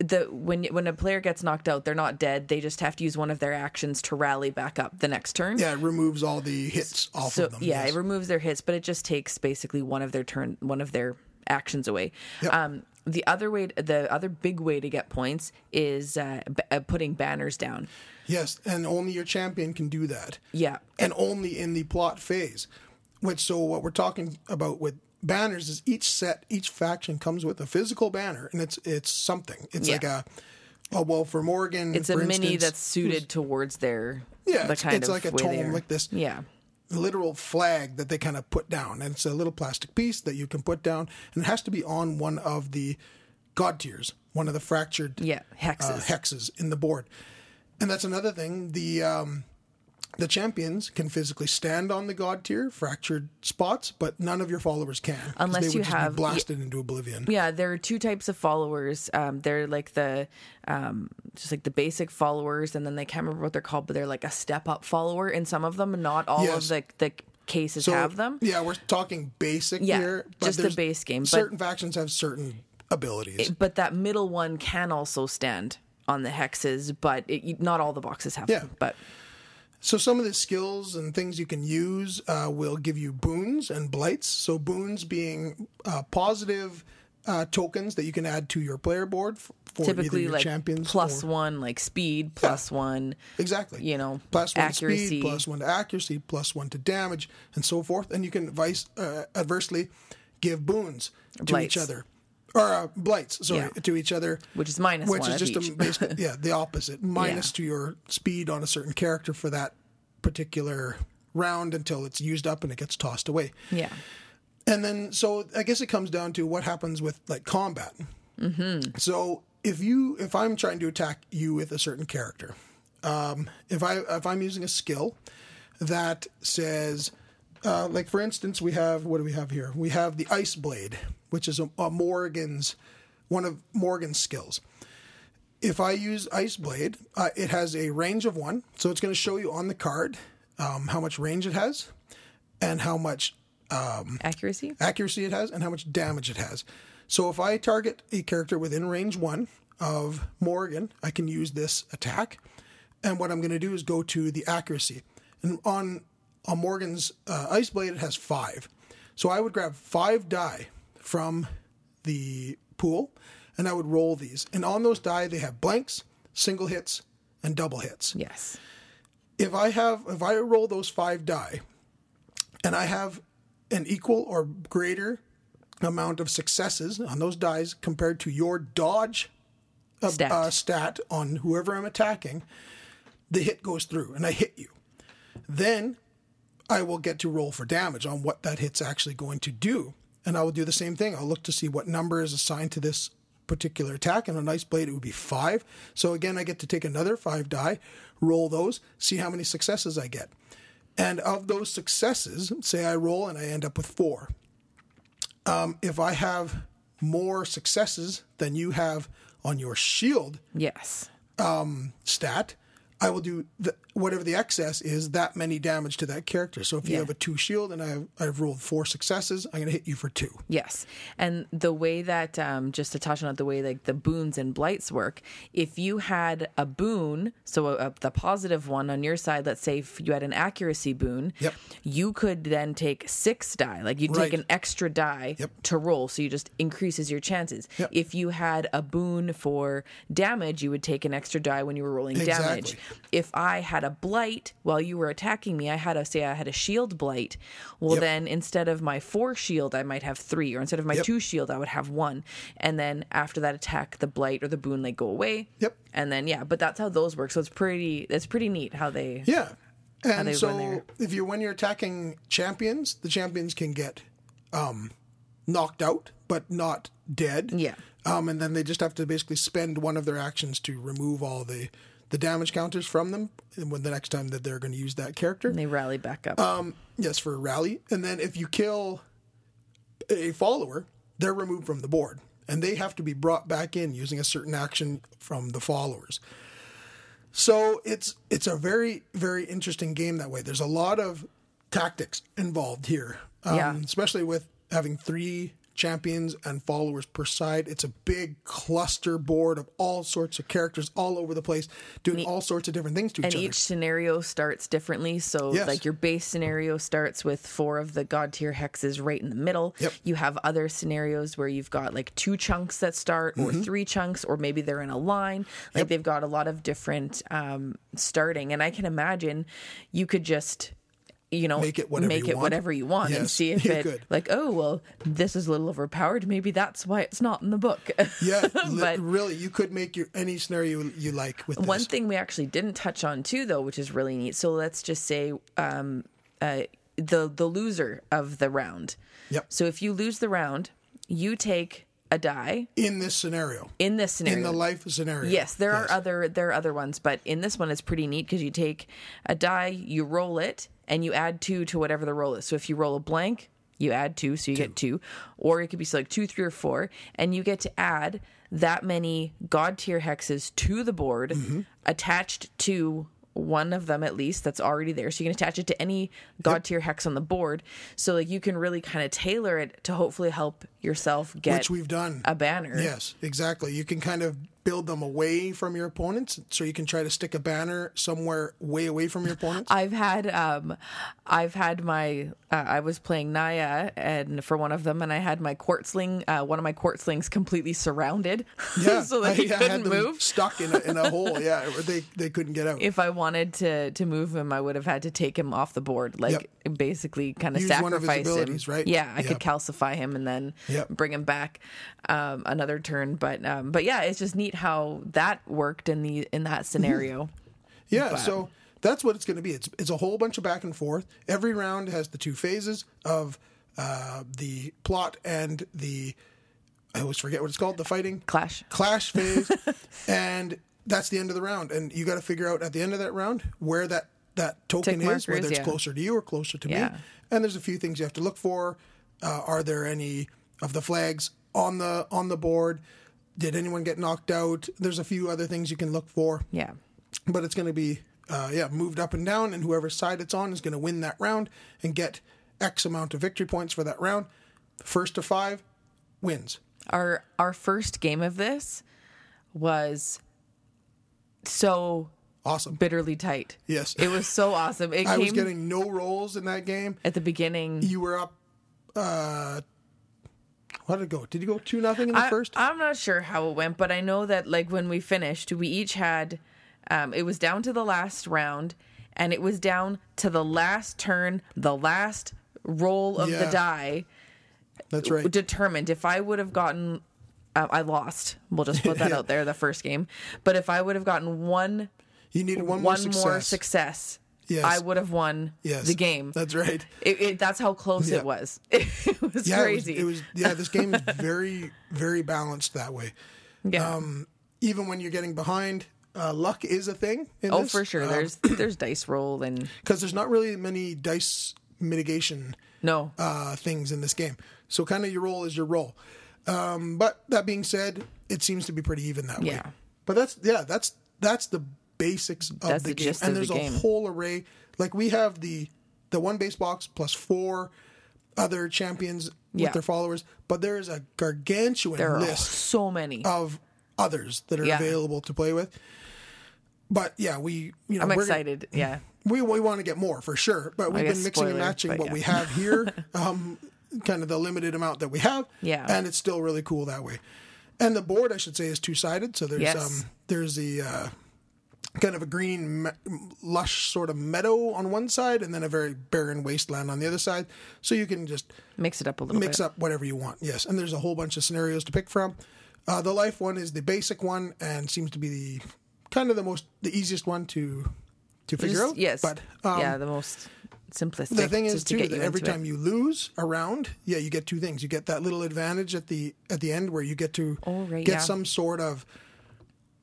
The when when a player gets knocked out, they're not dead. They just have to use one of their actions to rally back up the next turn. Yeah, it removes all the hits off So of them. yeah, yes. it removes their hits, but it just takes basically one of their turn, one of their actions away. Yep. Um, the other way, the other big way to get points is uh, b- uh, putting banners down. Yes, and only your champion can do that. Yeah, and only in the plot phase. Which so what we're talking about with banners is each set, each faction comes with a physical banner, and it's it's something. It's Yeah. like a oh well for Morgan. it's a for mini that's suited towards their Yeah, the it's, kind it's of like a tome like this Yeah, literal flag that they kind of put down, and it's a little plastic piece that you can put down, and it has to be on one of the godtears, one of the fractured yeah, uh, hexes. hexes in the board. And that's another thing. The um, the champions can physically stand on the godtear fractured spots, but none of your followers can. Unless you have- blasted into oblivion. Yeah, there are two types of followers. Um, they're like the um, just like the basic followers, and then they can't remember what they're called, but they're like a step up follower in some of them. Not all Yes. of the the cases So, have them. Yeah, we're talking basic Yeah, here. but just the base game, but- Certain factions have certain abilities. But that middle one can also stand on the hexes, but it, not all the boxes have Yeah. them. But So some of the skills and things you can use uh, will give you boons and blights. So boons being uh, positive uh, tokens that you can add to your player board for typically, like champions plus or- one, like speed, plus one. Exactly. you know, plus one accuracy. speed, plus one to accuracy, plus one to damage, and so forth. And you can vice uh, adversely give boons to Blights. each other, or uh, blights, sorry, Yeah. to each other, Which is minus which one is just a, basically, yeah, the opposite, minus Yeah. to your speed on a certain character for that particular round until it's used up and it gets tossed away. Yeah. And then, so I guess it comes down to what happens with like combat. Mm-hmm. So if you, if I'm trying to attack you with a certain character, um, if I if I'm using a skill that says, uh, like for instance, we have what do we have here? We have the Ice Blade, which is a, a Morgan's one of Morgan's skills. If I use Ice Blade, uh, it has a range of one, so it's going to show you on the card um, how much range it has and how much Accuracy? accuracy it has and how much damage it has. So if I target a character within range one of Morgan, I can use this attack. And what I'm going to do is go to the accuracy. And on on Morgan's uh, Ice Blade, it has five. So I would grab five die from the pool, and I would roll these. And on those die, they have blanks, single hits, and double hits. Yes. If I have, if I roll those five die, and I have an equal or greater amount of successes on those dies compared to your dodge uh, Stat. uh, stat on whoever I'm attacking, the hit goes through and I hit you. Then I will get to roll for damage on what that hit's actually going to do. And I will do the same thing. I'll look to see what number is assigned to this particular attack. And on Ice Blade, it would be five. So again, I get to take another five die, roll those, see how many successes I get. And of those successes, say I roll and I end up with four. Um, if I have more successes than you have on your shield Yes. stat, I will do the, whatever the excess is that many damage to that character. So if you Yeah. have a two shield and I have, I've rolled four successes, I'm going to hit you for two. Yes, and the way that um, just to touch on it, the way like the boons and blights work. If you had a boon, so a, the positive one on your side, let's say if you had an accuracy boon, Yep. you could then take six die. Like you would take an extra die Yep. to roll, so you just increases your chances. Yep. If you had a boon for damage, you would take an extra die when you were rolling damage. If I had a blight while you were attacking me, I had a say I had a shield blight. Well, Yep. then instead of my four shield, I might have three, or instead of my Yep. two shield, I would have one. And then after that attack, the blight or the boon they go away. Yep. And then yeah, but that's how those work. So it's pretty. It's pretty neat how they. Yeah. And so if you when you're attacking champions, the champions can get um, knocked out, but not dead. Yeah. Um, and then they just have to basically spend one of their actions to remove all the the damage counters from them. And when the next time that they're going to use that character, And they rally back up. Um, yes, for a rally. And then if you kill a follower, they're removed from the board, and they have to be brought back in using a certain action from the followers. So it's it's a very very interesting game that way. There's a lot of tactics involved here, um, Yeah. especially with having three champions and followers per side. It's a big cluster board of all sorts of characters all over the place, doing all sorts of different things to and each other. And each scenario starts differently. So, Yes. like your base scenario starts with four of the godtear hexes right in the middle. Yep. You have other scenarios where you've got like two chunks that start, or Mm-hmm. three chunks, or maybe they're in a line. Like they've got a lot of different um, starting, and I can imagine you could just. You know, Make it whatever make you it want. whatever you want, and see if you it could. like, oh well, this is a little overpowered. Maybe that's why it's not in the book. Yeah, But- really, you could make your any scenario you like with this. One thing we actually didn't touch on too, though, which is really neat. So let's just say um, uh, the the loser of the round. Yep. So if you lose the round, you take a die in this scenario, in this scenario. in the life scenario. Yes, there Yes. are other there are other ones, but in this one it's pretty neat because you take a die, you roll it, and you add two to whatever the roll is. So if you roll a blank, you add two, so you get two, or it could be so like two, three, or four, and you get to add that many godtear hexes to the board Mm-hmm. attached to one of them at least that's already there so you can attach it to any godtear hex on the board so like you can really kind of tailor it to hopefully help yourself get which we've done. a banner Yes, exactly. You can kind of build them away from your opponents, so you can try to stick a banner somewhere way away from your opponents. I've had um I've had my uh, I was playing Naya and for one of them and I had my quartzling uh, one of my quartzlings completely surrounded yeah, so that I, he I couldn't had them move. stuck in a, in a hole. Yeah, they they couldn't get out. If I wanted to to move him, I would have had to take him off the board, like basically kind of Use one of his sacrifice him. right? Yeah, I Yeah. could calcify him and then Yep. bring him back um, another turn. But um, but yeah, it's just neat how that worked in the in that scenario. Yeah, so that's what it's going to be. It's it's a whole bunch of back and forth. Every round has the two phases of uh, the plot and the I always forget what it's called. The fighting Clash. clash phase, and that's the end of the round. And you got to figure out at the end of that round where that that token is, whether it's yeah. closer to you or closer to Yeah. me. And there's a few things you have to look for. Uh, are there any of the flags on the on the board? Did anyone get knocked out? There's a few other things you can look for Yeah. but it's going to be uh, yeah moved up and down, and whoever side it's on is going to win that round and get X amount of victory points for that round. First to five wins. our our first game of this was so Awesome. bitterly tight. Yes. It was so awesome. It I was getting no rolls in that game. at the beginning. You were up. Uh, How did it go? Did you go two nothing in the I, first? I'm not sure how it went, but I know that like when we finished, we each had um, it was down to the last round, and it was down to the last turn, the last roll of the die That's right. determined if I would have gotten. Uh, I lost. We'll just put that out there. The first game, but if I would have gotten one You needed one more one success. more success, Yes. I would have won Yes, the game. That's right. It, it, that's how close Yeah. it was. It was Yeah, crazy. It was, it was. Yeah, this game is very, very balanced that way. yeah. um, Even when you're getting behind, uh, luck is a thing. In oh, this, for sure. There's there's dice roll and because there's not really many dice mitigation no. uh, things in this game. So kind of your roll is your roll. Um, but that being said, it seems to be pretty even that way. Yeah. But that's yeah, that's that's the basics of That's the, the game, and of the there's a game. whole array. Like we have the the one base box plus four other champions Yeah. with their followers, but there is a gargantuan there list so many. of others that are Yeah. available to play with. But yeah, we you know I'm we're- excited. Yeah. we, we want to get more for sure, but we've been mixing and matching what yeah. we have here, um, kind of the limited amount that we have. Yeah. and it's still really cool that way. And the board, I should say, is two sided. So there's Yes. um there's the uh, kind of a green, lush sort of meadow on one side, and then a very barren wasteland on the other side. So you can just Mix it up a little bit. mix bit. up whatever you want. Yes, and there's a whole bunch of scenarios to pick from. Uh, the life one is the basic one and seems to be the kind of the most the easiest one to to figure Just- out. Yes. but um, yeah, the most simplistic. the thing is to too get that every into it. time you lose a round, yeah, you get two things. You get that little advantage at the at the end where you get to Oh, right, get yeah. some sort of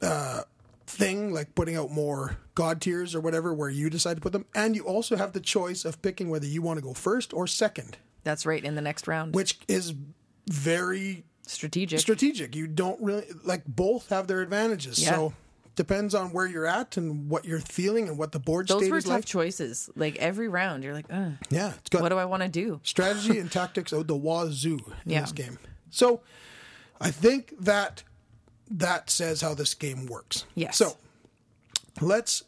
uh, thing like putting out more godtears or whatever where you decide to put them, and you also have the choice of picking whether you want to go first or second, That's right. In the next round, which is very strategic. strategic. You don't really like both have their advantages. Yeah. So depends on where you're at and what you're feeling and what the board Those state were is tough like. choices. Like every round, you're like, Ugh, Yeah, it's got what do I want to do? strategy and tactics out the wazoo in Yeah. this game. So I think that that says how this game works. Yes. So let's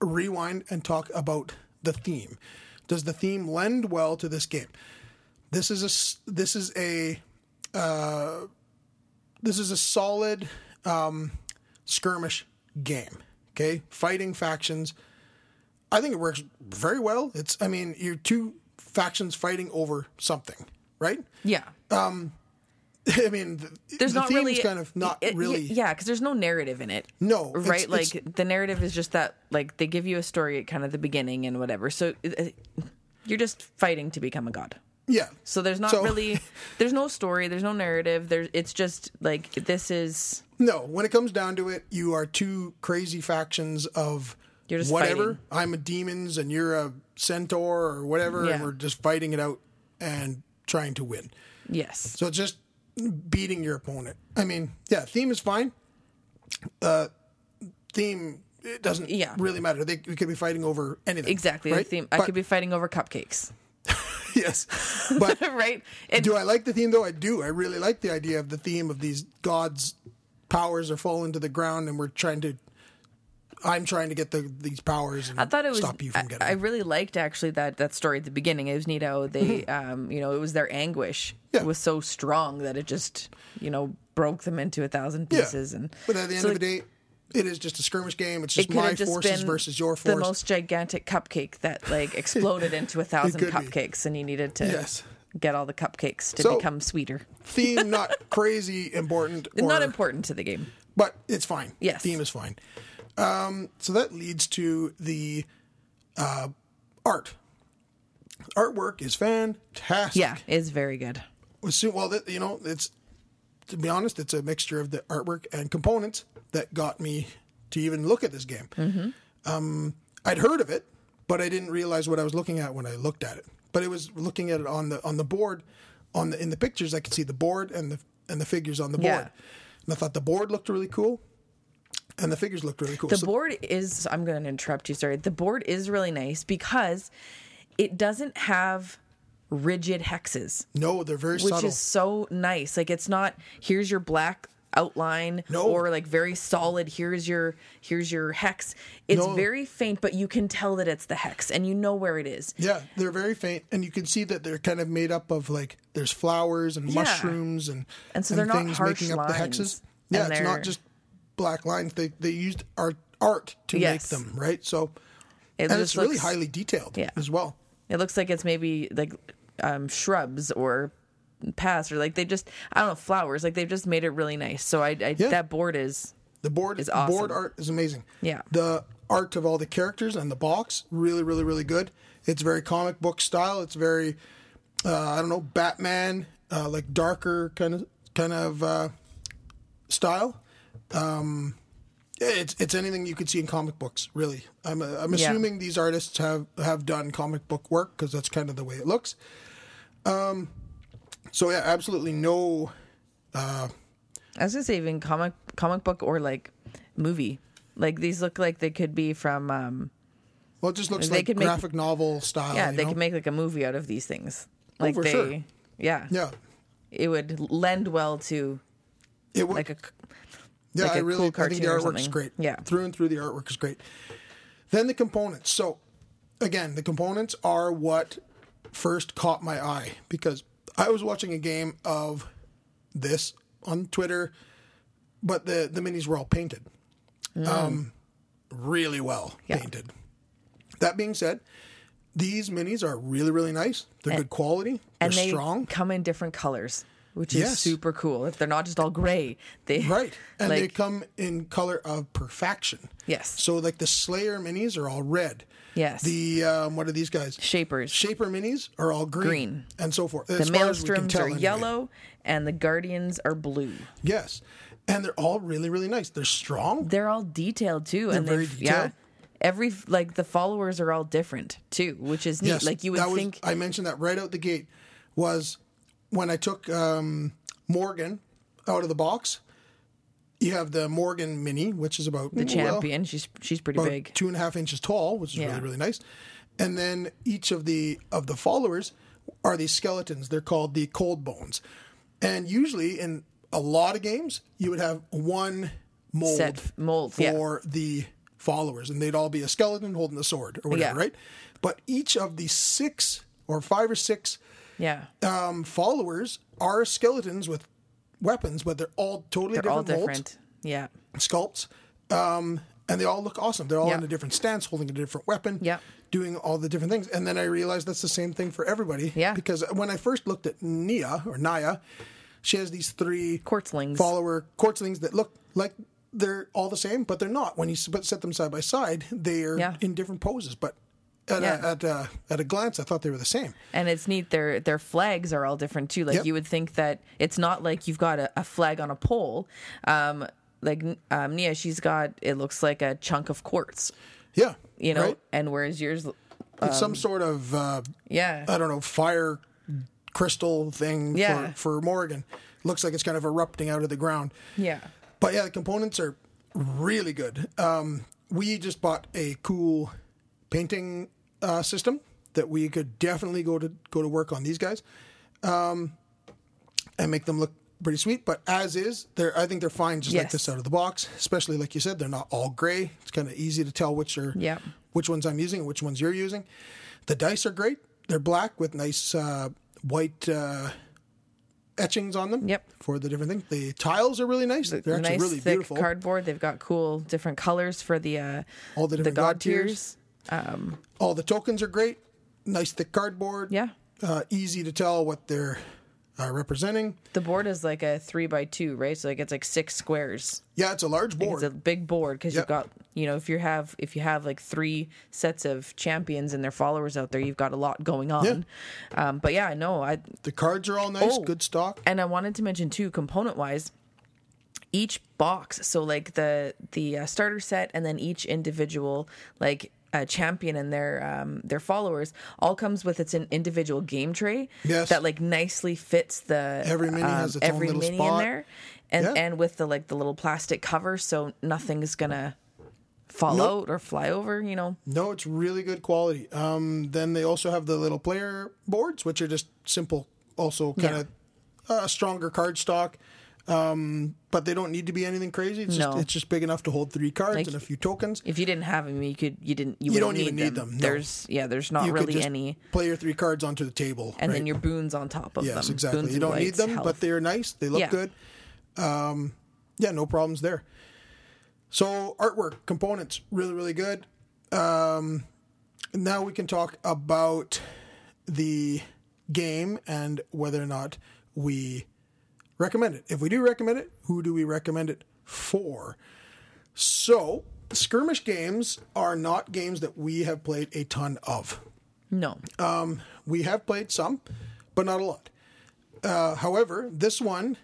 rewind and talk about the theme. Does the theme lend well to this game? This is a this is a uh, this is a solid um, skirmish game. Okay, fighting factions. I think it works very well. It's I mean you're two factions fighting over something, right? Yeah. I mean, the, There's the not really kind of not it- really. Yeah, because there's no narrative in it. No, right? it's- like the narrative is just that, like they give you a story at kind of the beginning and whatever. So uh, you're just fighting to become a god. Yeah, So there's not So- really, there's no story, there's no narrative. There's, it's just like this is no. When it comes down to it, you are two crazy factions of You're just whatever. fighting. I'm a demons and you're a centaur or whatever, Yeah. and we're just fighting it out and trying to win. yes, So it's just beating your opponent. I mean, yeah, theme is fine. Uh, theme it doesn't Yeah. really matter. They we could be fighting over anything. exactly. Right? The theme. I could be fighting over cupcakes, yes, but right? And Do I like the theme though? I do. I really like the idea of the theme of these gods' powers are falling to the ground, and we're trying to. I'm trying to get the these powers and I thought it was. stop you from I, getting. I them. really liked actually that that story at the beginning. It was neat how they, um, you know, it was their anguish Mm-hmm. Yeah. was so strong that it just, you know, broke them into a thousand Yeah. pieces. And but at the end so of the day, it is just a skirmish game. It's just my just forces versus your forces. the most gigantic cupcake that like exploded into a thousand could be. cupcakes, and you needed to Yes. get all the cupcakes to So- become sweeter. theme not crazy important. Or, Not important to the game. but it's fine. Yes. theme is fine. Um, so that leads to the uh, art. Artwork is fantastic. Yeah, it's very good. well, you know, it's to be honest, it's a mixture of the artwork and components that got me to even look at this game. Mm-hmm. Um, I'd heard of it, but I didn't realize what I was looking at when I looked at it. But it was looking at it on the on the board, on the in the pictures. I could see the board and the and the figures on the Yeah. board, and I thought the board looked really cool, and the figures looked really cool. The So- board is I'm going to interrupt you, sorry. The board is really nice because it doesn't have rigid hexes. no, they're very which subtle. is so nice. Like it's not here's your black outline No. or like very solid. Here's your here's your hex. It's No. very faint, but you can tell that it's the hex, and you know where it is. Yeah, they're very faint, and you can see that they're kind of made up of like there's flowers and mushrooms and And so they're not harsh making up the lines, hexes. Yeah, it's not just black lines. They they used art art to Yes. make them right. So It and it's really highly detailed Yeah. as well. It looks like it's maybe like um, shrubs or paths or like they just I don't know flowers. Like they've just made it really nice. So I, I Yeah. that board is The board Is the board art is amazing. Yeah. The art of all the characters and the box really really really good. It's very comic book style. It's very uh, I don't know Batman uh, like darker kind of kind of uh, style. Um, it's it's anything you could see in comic books. Really, I'm uh, I'm Yeah. assuming these artists have have done comic book work because that's kind of the way it looks. Um, so yeah, absolutely no. I was gonna say even comic comic book or like movie. Like these look like they could be from um Well, it just looks They like could make- graphic novel style. yeah, they know? could make like a movie out of these things. Like for they sure. yeah. Yeah, It would lend well to it would. like a yeah, like I really. cool I think the artwork's great. Yeah. through and through, the artwork is great. Then the components. So, again, the components are what first caught my eye because I was watching a game of this on Twitter, but the the minis were all painted, um, really well Mm. Yeah. painted. That being said, these minis are really really nice. They're good quality. They're and they strong. come in different colors, which is Yes. super cool. If they're not just all gray, they Right. And they come in color of perfection. Yes. So like the Slayer minis are all red. Yes. The um, what are these guys? shapers. Shaper minis are all green. Green. And so forth. the As far as we can maelstroms are anyway. yellow and the guardians are blue. Yes. And they're all really, really nice. They're strong. They're all detailed too, and very they've- yeah. detailed. Every like the followers are all different too, which is neat. Yes. like you would was, think, I mentioned that right out the gate was when I took um, Morgan out of the box. You have the Morgan Mini, which is about the well, champion. She's she's pretty big. two and a half inches tall, which is Yeah. really really nice. And then each of the of the followers are these skeletons. They're called the cold bones. And usually in a lot of games, you would have one mold Set mold, yeah. for the followers, and they'd all be a skeleton holding a sword or whatever, Yeah. right? But each of the six or five or six Yeah, um, followers are skeletons with weapons, but they're all totally different. they're all different, molds. Yeah, sculpts, um, and they all look awesome. They're all Yeah. in a different stance, holding a different weapon, Yeah. doing all the different things. And then I realized that's the same thing for everybody. Yeah. Because when I first looked at Nia or Naya, she has these three quartzlings. follower quartzlings that look like they're all the same, but they're not. When you set them side by side, they are Yeah. in different poses. But at Yeah. a, at a, at a glance, I thought they were the same. and it's neat. Their their flags are all different too. Like Yep. you would think that it's not like you've got a, a flag on a pole. Um, like um, Nia, she's got it looks like a chunk of quartz. Yeah. You know, right? and whereas yours, It's some sort of uh, yeah, I don't know, fire crystal thing Yeah. for, for Morgan. Looks like it's kind of erupting out of the ground. yeah, But yeah, the components are really good. Um, we just bought a cool painting uh, system that we could definitely go to go to work on these guys, um, and make them look pretty sweet. But as is, they're I think they're fine just like this out of the box. Especially like you said, they're not all gray. It's kind of easy to tell which are Yeah. which ones I'm using and which ones you're using. The dice are great. They're black with nice uh, white uh, etchings on them. Yep. For the different things. The tiles are really nice. They're actually nice really thick beautiful. cardboard. They've got cool different colors for the uh, All the the different god godtears. tiers. Um, All the tokens are great. Nice thick cardboard. yeah, Uh, easy to tell what they're uh, representing. the board is like a three by two, right? So like it's like six squares. Yeah, it's a large board. It's a big board because Yep. you've got you know if you have if you have like three sets of champions and their followers out there, you've got a lot going on. Um, but yeah, no, I the cards are all nice. Oh. Good stock. and I wanted to mention too, component wise, each box. So like the the uh, starter set, and then each individual like uh, champion and their um, their followers all comes with its an individual game tray. Yes. that like nicely fits the Every mini um, has its every little mini spot. in there, and Yeah. and with the like the little plastic cover, so nothing's gonna fall Nope. out or fly over. You know, No, it's really good quality. Um, then they also have the little player boards, which are just simple, also kind of uh, stronger card stock. Um, but they don't need to be anything crazy. It's just No. it's just big enough to hold three cards Like- and a few tokens. If you didn't have them, you could you didn't you, You don't even need them, no. There's yeah, there's not You could really any, Play your three cards onto the table, and right? then your boons on top of them. yes, exactly. Boons You don't need them, health. but they're nice. They look Yeah. good. Um, yeah, no problems there. So artwork components really really good. Um, now we can talk about the game and whether or not we recommend it. If we do recommend it, who do we recommend it for? So, skirmish games are not games that we have played a ton of. no. We have played some, but not a lot. Uh, however, this one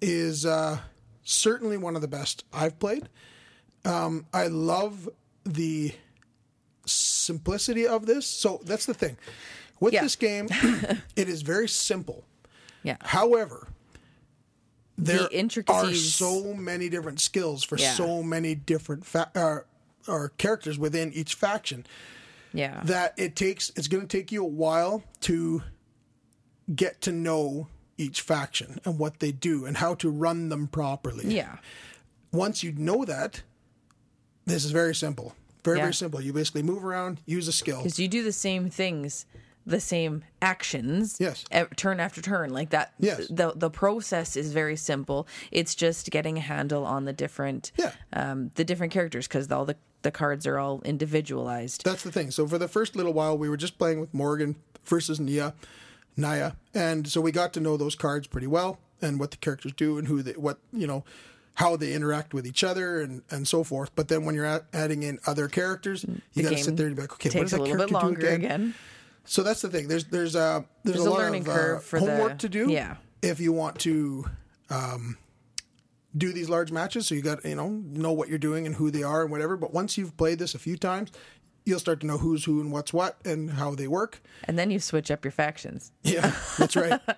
is uh, certainly one of the best I've played. Um, I love the simplicity of this. So that's the thing. With Yeah. this game, it is very simple. yeah. However, there are intricacies- so many different skills for Yeah. so many different fa- uh, or characters within each faction Yeah. that it takes it's going to take you a while to get to know each faction and what they do and how to run them properly. yeah. Once you know that, this is very simple. Very Yeah. very simple. You basically move around, use a skill. Because you do the same things, the same actions. Yes. turn after turn, like that. Yes. The the process is very simple. It's just getting a handle on the different. Yeah. Um, the different characters because all the the cards are all individualized. That's the thing. So for the first little while, we were just playing with Morgan versus Nia, Naya, and so we got to know those cards pretty well and what the characters do and who they, what you know, how they interact with each other and and so forth. But then when you're adding in other characters, you got to sit there and be like, okay, what does a that little bit character longer do again? again. So that's the thing. There's there's a there's, There's a a lot learning of uh, curve for the- homework to do. yeah. If you want to um, do these large matches, so you got you know know what you're doing and who they are and whatever. But once you've played this a few times, you'll start to know who's who and what's what and how they work. And then you switch up your factions. Yeah, that's right.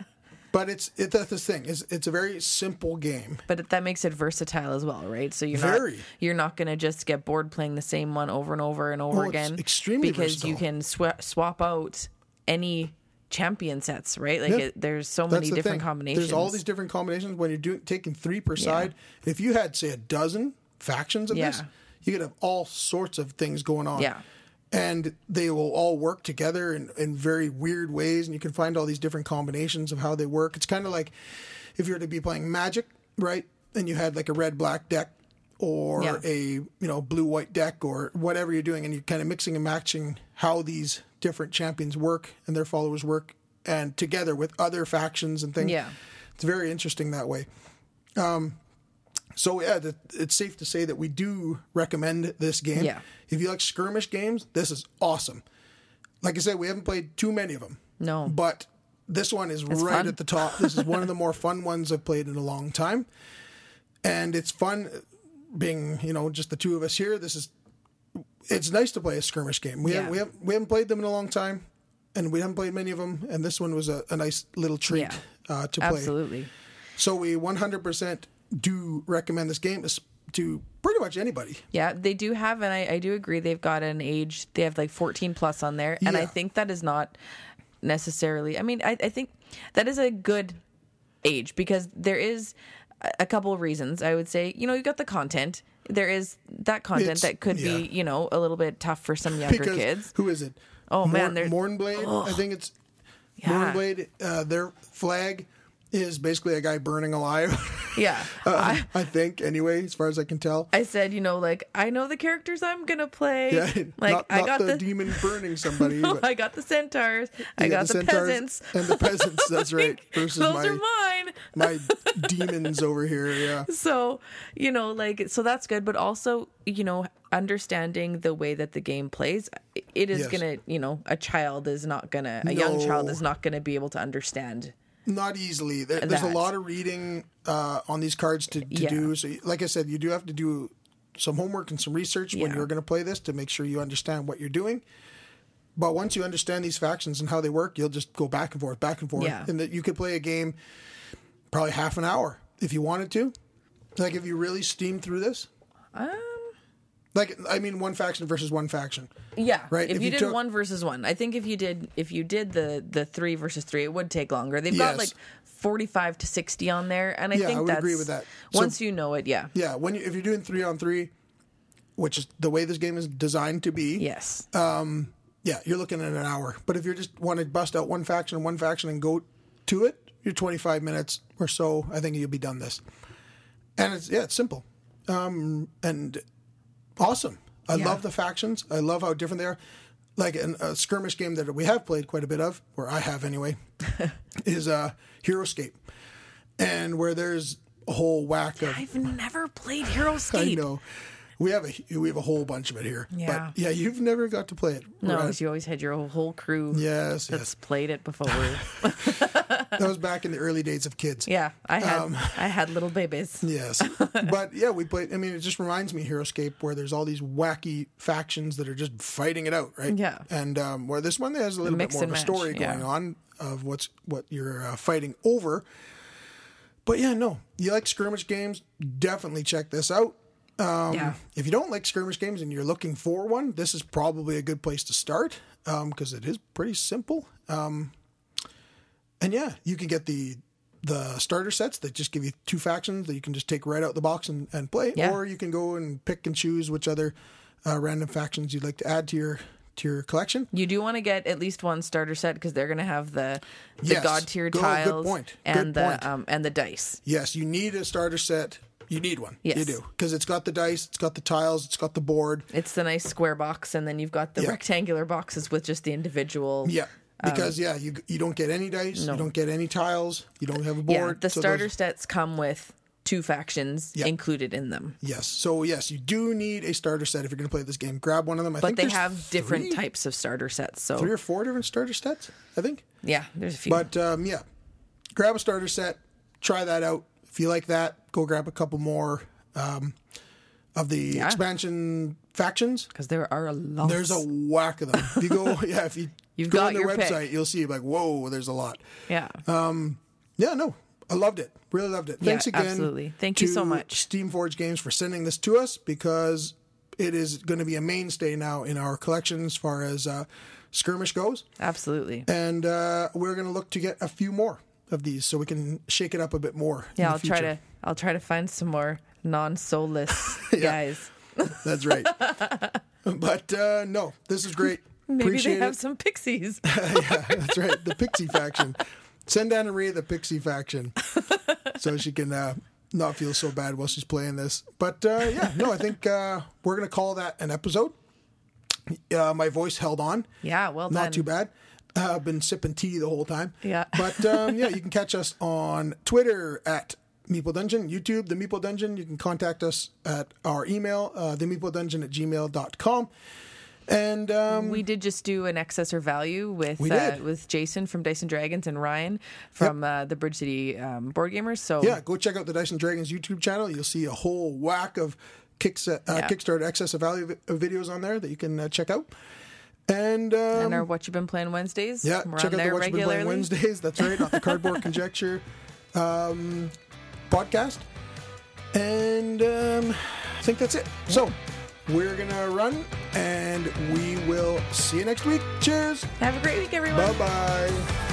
But it's it, that's the thing. It's it's a very simple game. But that makes it versatile as well, right? So you're Very. not you're not going to just get bored playing the same one over and over and over Oh, it's again. extremely because you can swa- swap out any champion sets, right? Like Yeah. it, there's so That's many the different thing. combinations. There's all these different combinations when you're doing taking three per side. If you had say a dozen factions of this, you could have all sorts of things going on. Yeah. And they will all work together in, in very weird ways, and you can find all these different combinations of how they work. It's kind of like if you were to be playing Magic, right? And you had like a red black deck or Yeah. a you know blue white deck or whatever you're doing, and you're kind of mixing and matching how these different champions work and their followers work, and together with other factions and things. Yeah. it's very interesting that way. Um, so yeah, it's safe to say that we do recommend this game. Yeah. If you like skirmish games, this is awesome. Like I said, we haven't played too many of them. No. But this one is right fun. at the top. This is one of the more fun ones I've played in a long time. And it's fun being, you know, just the two of us here. This is it's nice to play a skirmish game. We Yeah. haven't, we haven't we haven't played them in a long time and we haven't played many of them and this one was a, a nice little treat Yeah. uh, to play. Absolutely. So we 100% do recommend this game to pretty much anybody. Yeah, they do have, and I, I do agree. They've got an age. They have like 14 plus on there, and I think that is not necessarily. I mean, I, I think that is a good age because there is a- couple of reasons. I would say, you know, you got the content. There is that content It's- that could yeah. be, you know, a little bit tough for some younger Because kids. who is it? Oh, man, Morn, they're- Mournblade. I think it's Yeah. Mournblade. Uh, their flag is basically a guy burning alive. Yeah, Uh, I think anyway, as far as I can tell. I said, you know, like I know the characters I'm gonna play. Yeah, like not, I not got the, the, demon burning somebody. but I got the centaurs. I got the, centaurs peasants. and the peasants. That's right. Versus Those my are mine. my demons over here. Yeah, so you know like so that's good but also you know understanding the way that the game plays it is Yes. gonna you know a child is not gonna a young child is not gonna be able to understand not easily. There, there's a lot of reading uh, on these cards to, to Yeah. do. So, like I said, you do have to do some homework and some research when you're going to play this to make sure you understand what you're doing. But once you understand these factions and how they work, you'll just go back and forth, back and forth, Yeah. and that you could play a game probably half an hour if you wanted to. Like if you really steam through this, um Like I mean, one faction versus one faction. Yeah, Right, If, if you, you did took- one versus one, I think if you did if you did the the three versus three, it would take longer. They've got like forty five to sixty on there, and I Yeah, think I would that's agree with that. So- once you know it, yeah, Yeah, when you, if you're doing three on three, which is the way this game is designed to be, yes, yeah, you're looking at an hour. But if you just want to bust out one faction and one faction and go to it, you're 25 minutes or so. I think you'll be done this. And it's yeah, it's simple, um, and awesome. I Yeah. love the factions. I love how different they are. Like an, a skirmish game that we have played quite a bit of, or I have anyway, is uh, Heroscape, and where there's a whole whack of I've never played Hero I know. We have a we have a whole bunch of it here. Yeah. But yeah, you've never got to play it. No, Right. because you always had your whole crew Yes, that's yes. played it before. That was back in the early days of kids. yeah, I had Um, I had little babies. Yes. but yeah, we played I mean it just reminds me of Heroscape where there's all these wacky factions that are just fighting it out, right? Yeah. And um, where this one has a little bit more of a story match, yeah. going on of what's what you're uh, fighting over. But yeah, no. You like skirmish games, definitely check this out. Um, yeah, If you don't like skirmish games and you're looking for one, this is probably a good place to start because it is pretty simple. Um, and yeah, you can get the the starter sets that just give you two factions that you can just take right out of the box and, and play, Yeah. or you can go and pick and choose which other uh, random factions you'd like to add to your to your collection. you do want to get at least one starter set because they're going to have the the Yes. godtear tiles and the point. um and the dice. Yes, you need a starter set. You need one. Yes. You do because it's got the dice, it's got the tiles, it's got the board. It's the nice square box, and then you've got the Yeah. rectangular boxes with just the individual. Yeah. Because yeah, you you don't get any dice, Um, No. you don't get any tiles, you don't have a Yeah, board. the so starter those- sets come with two factions Yeah. included in them, yes, so yes, you do need a starter set if you're going to play this game. Grab one of them. I but think they have different three, types of starter sets. So three or four different starter sets. I think. yeah, there's a few. But um, yeah, grab a starter set, try that out. If you like that, go grab a couple more um, of the Yeah. expansion factions. because there are a lot. There's a whack of them. If you go, yeah, if you You've go on their your pick. website, you'll see like, whoa, there's a lot. yeah. Um, Yeah, no, I loved it. Really loved it. Yeah, Thanks again. absolutely. Thank you so much. Steamforged Games for sending this to us because it is going to be a mainstay now in our collection as far as uh, skirmish goes, Absolutely. and uh, we're going to look to get a few more of these so we can shake it up a bit more. Yeah, I'll try to. I'll try to find some more non-soulless guys. That's right. but uh, no, this is great. Maybe Appreciate they have it. some pixies. yeah, that's right. The Pixie faction. Send Anna-Marie the Pixie faction so she can uh, not feel so bad while she's playing this. But uh, yeah, no, I think uh, we're going to call that an episode. Uh, my voice held on. yeah, well done. Not done. too bad. Uh, I've been sipping tea the whole time. Yeah. But um, yeah, you can catch us on Twitter at Meeple Dungeon, YouTube, The Meeple Dungeon. You can contact us at our email, uh, themeepledungeon at gmail.com. And um, We did just do an excess or value with uh, with Jason from Dyson Dragons and Ryan from uh, the Bridge City um, Board Gamers. So yeah, go check out the Dyson Dragons YouTube channel. You'll see a whole whack of kicks, uh, Yeah. Kickstarter excess of value vi- uh, videos on there that you can uh, check out. And, um, and our What You've Been Playing Wednesdays. yeah, we're check on out the What You've Been Playing. Wednesdays. That's right, on the Cardboard Conjecture um, podcast. And um, I think that's it. So we're going to run and we will see you next week. Cheers. Have a great week, everyone. Bye bye.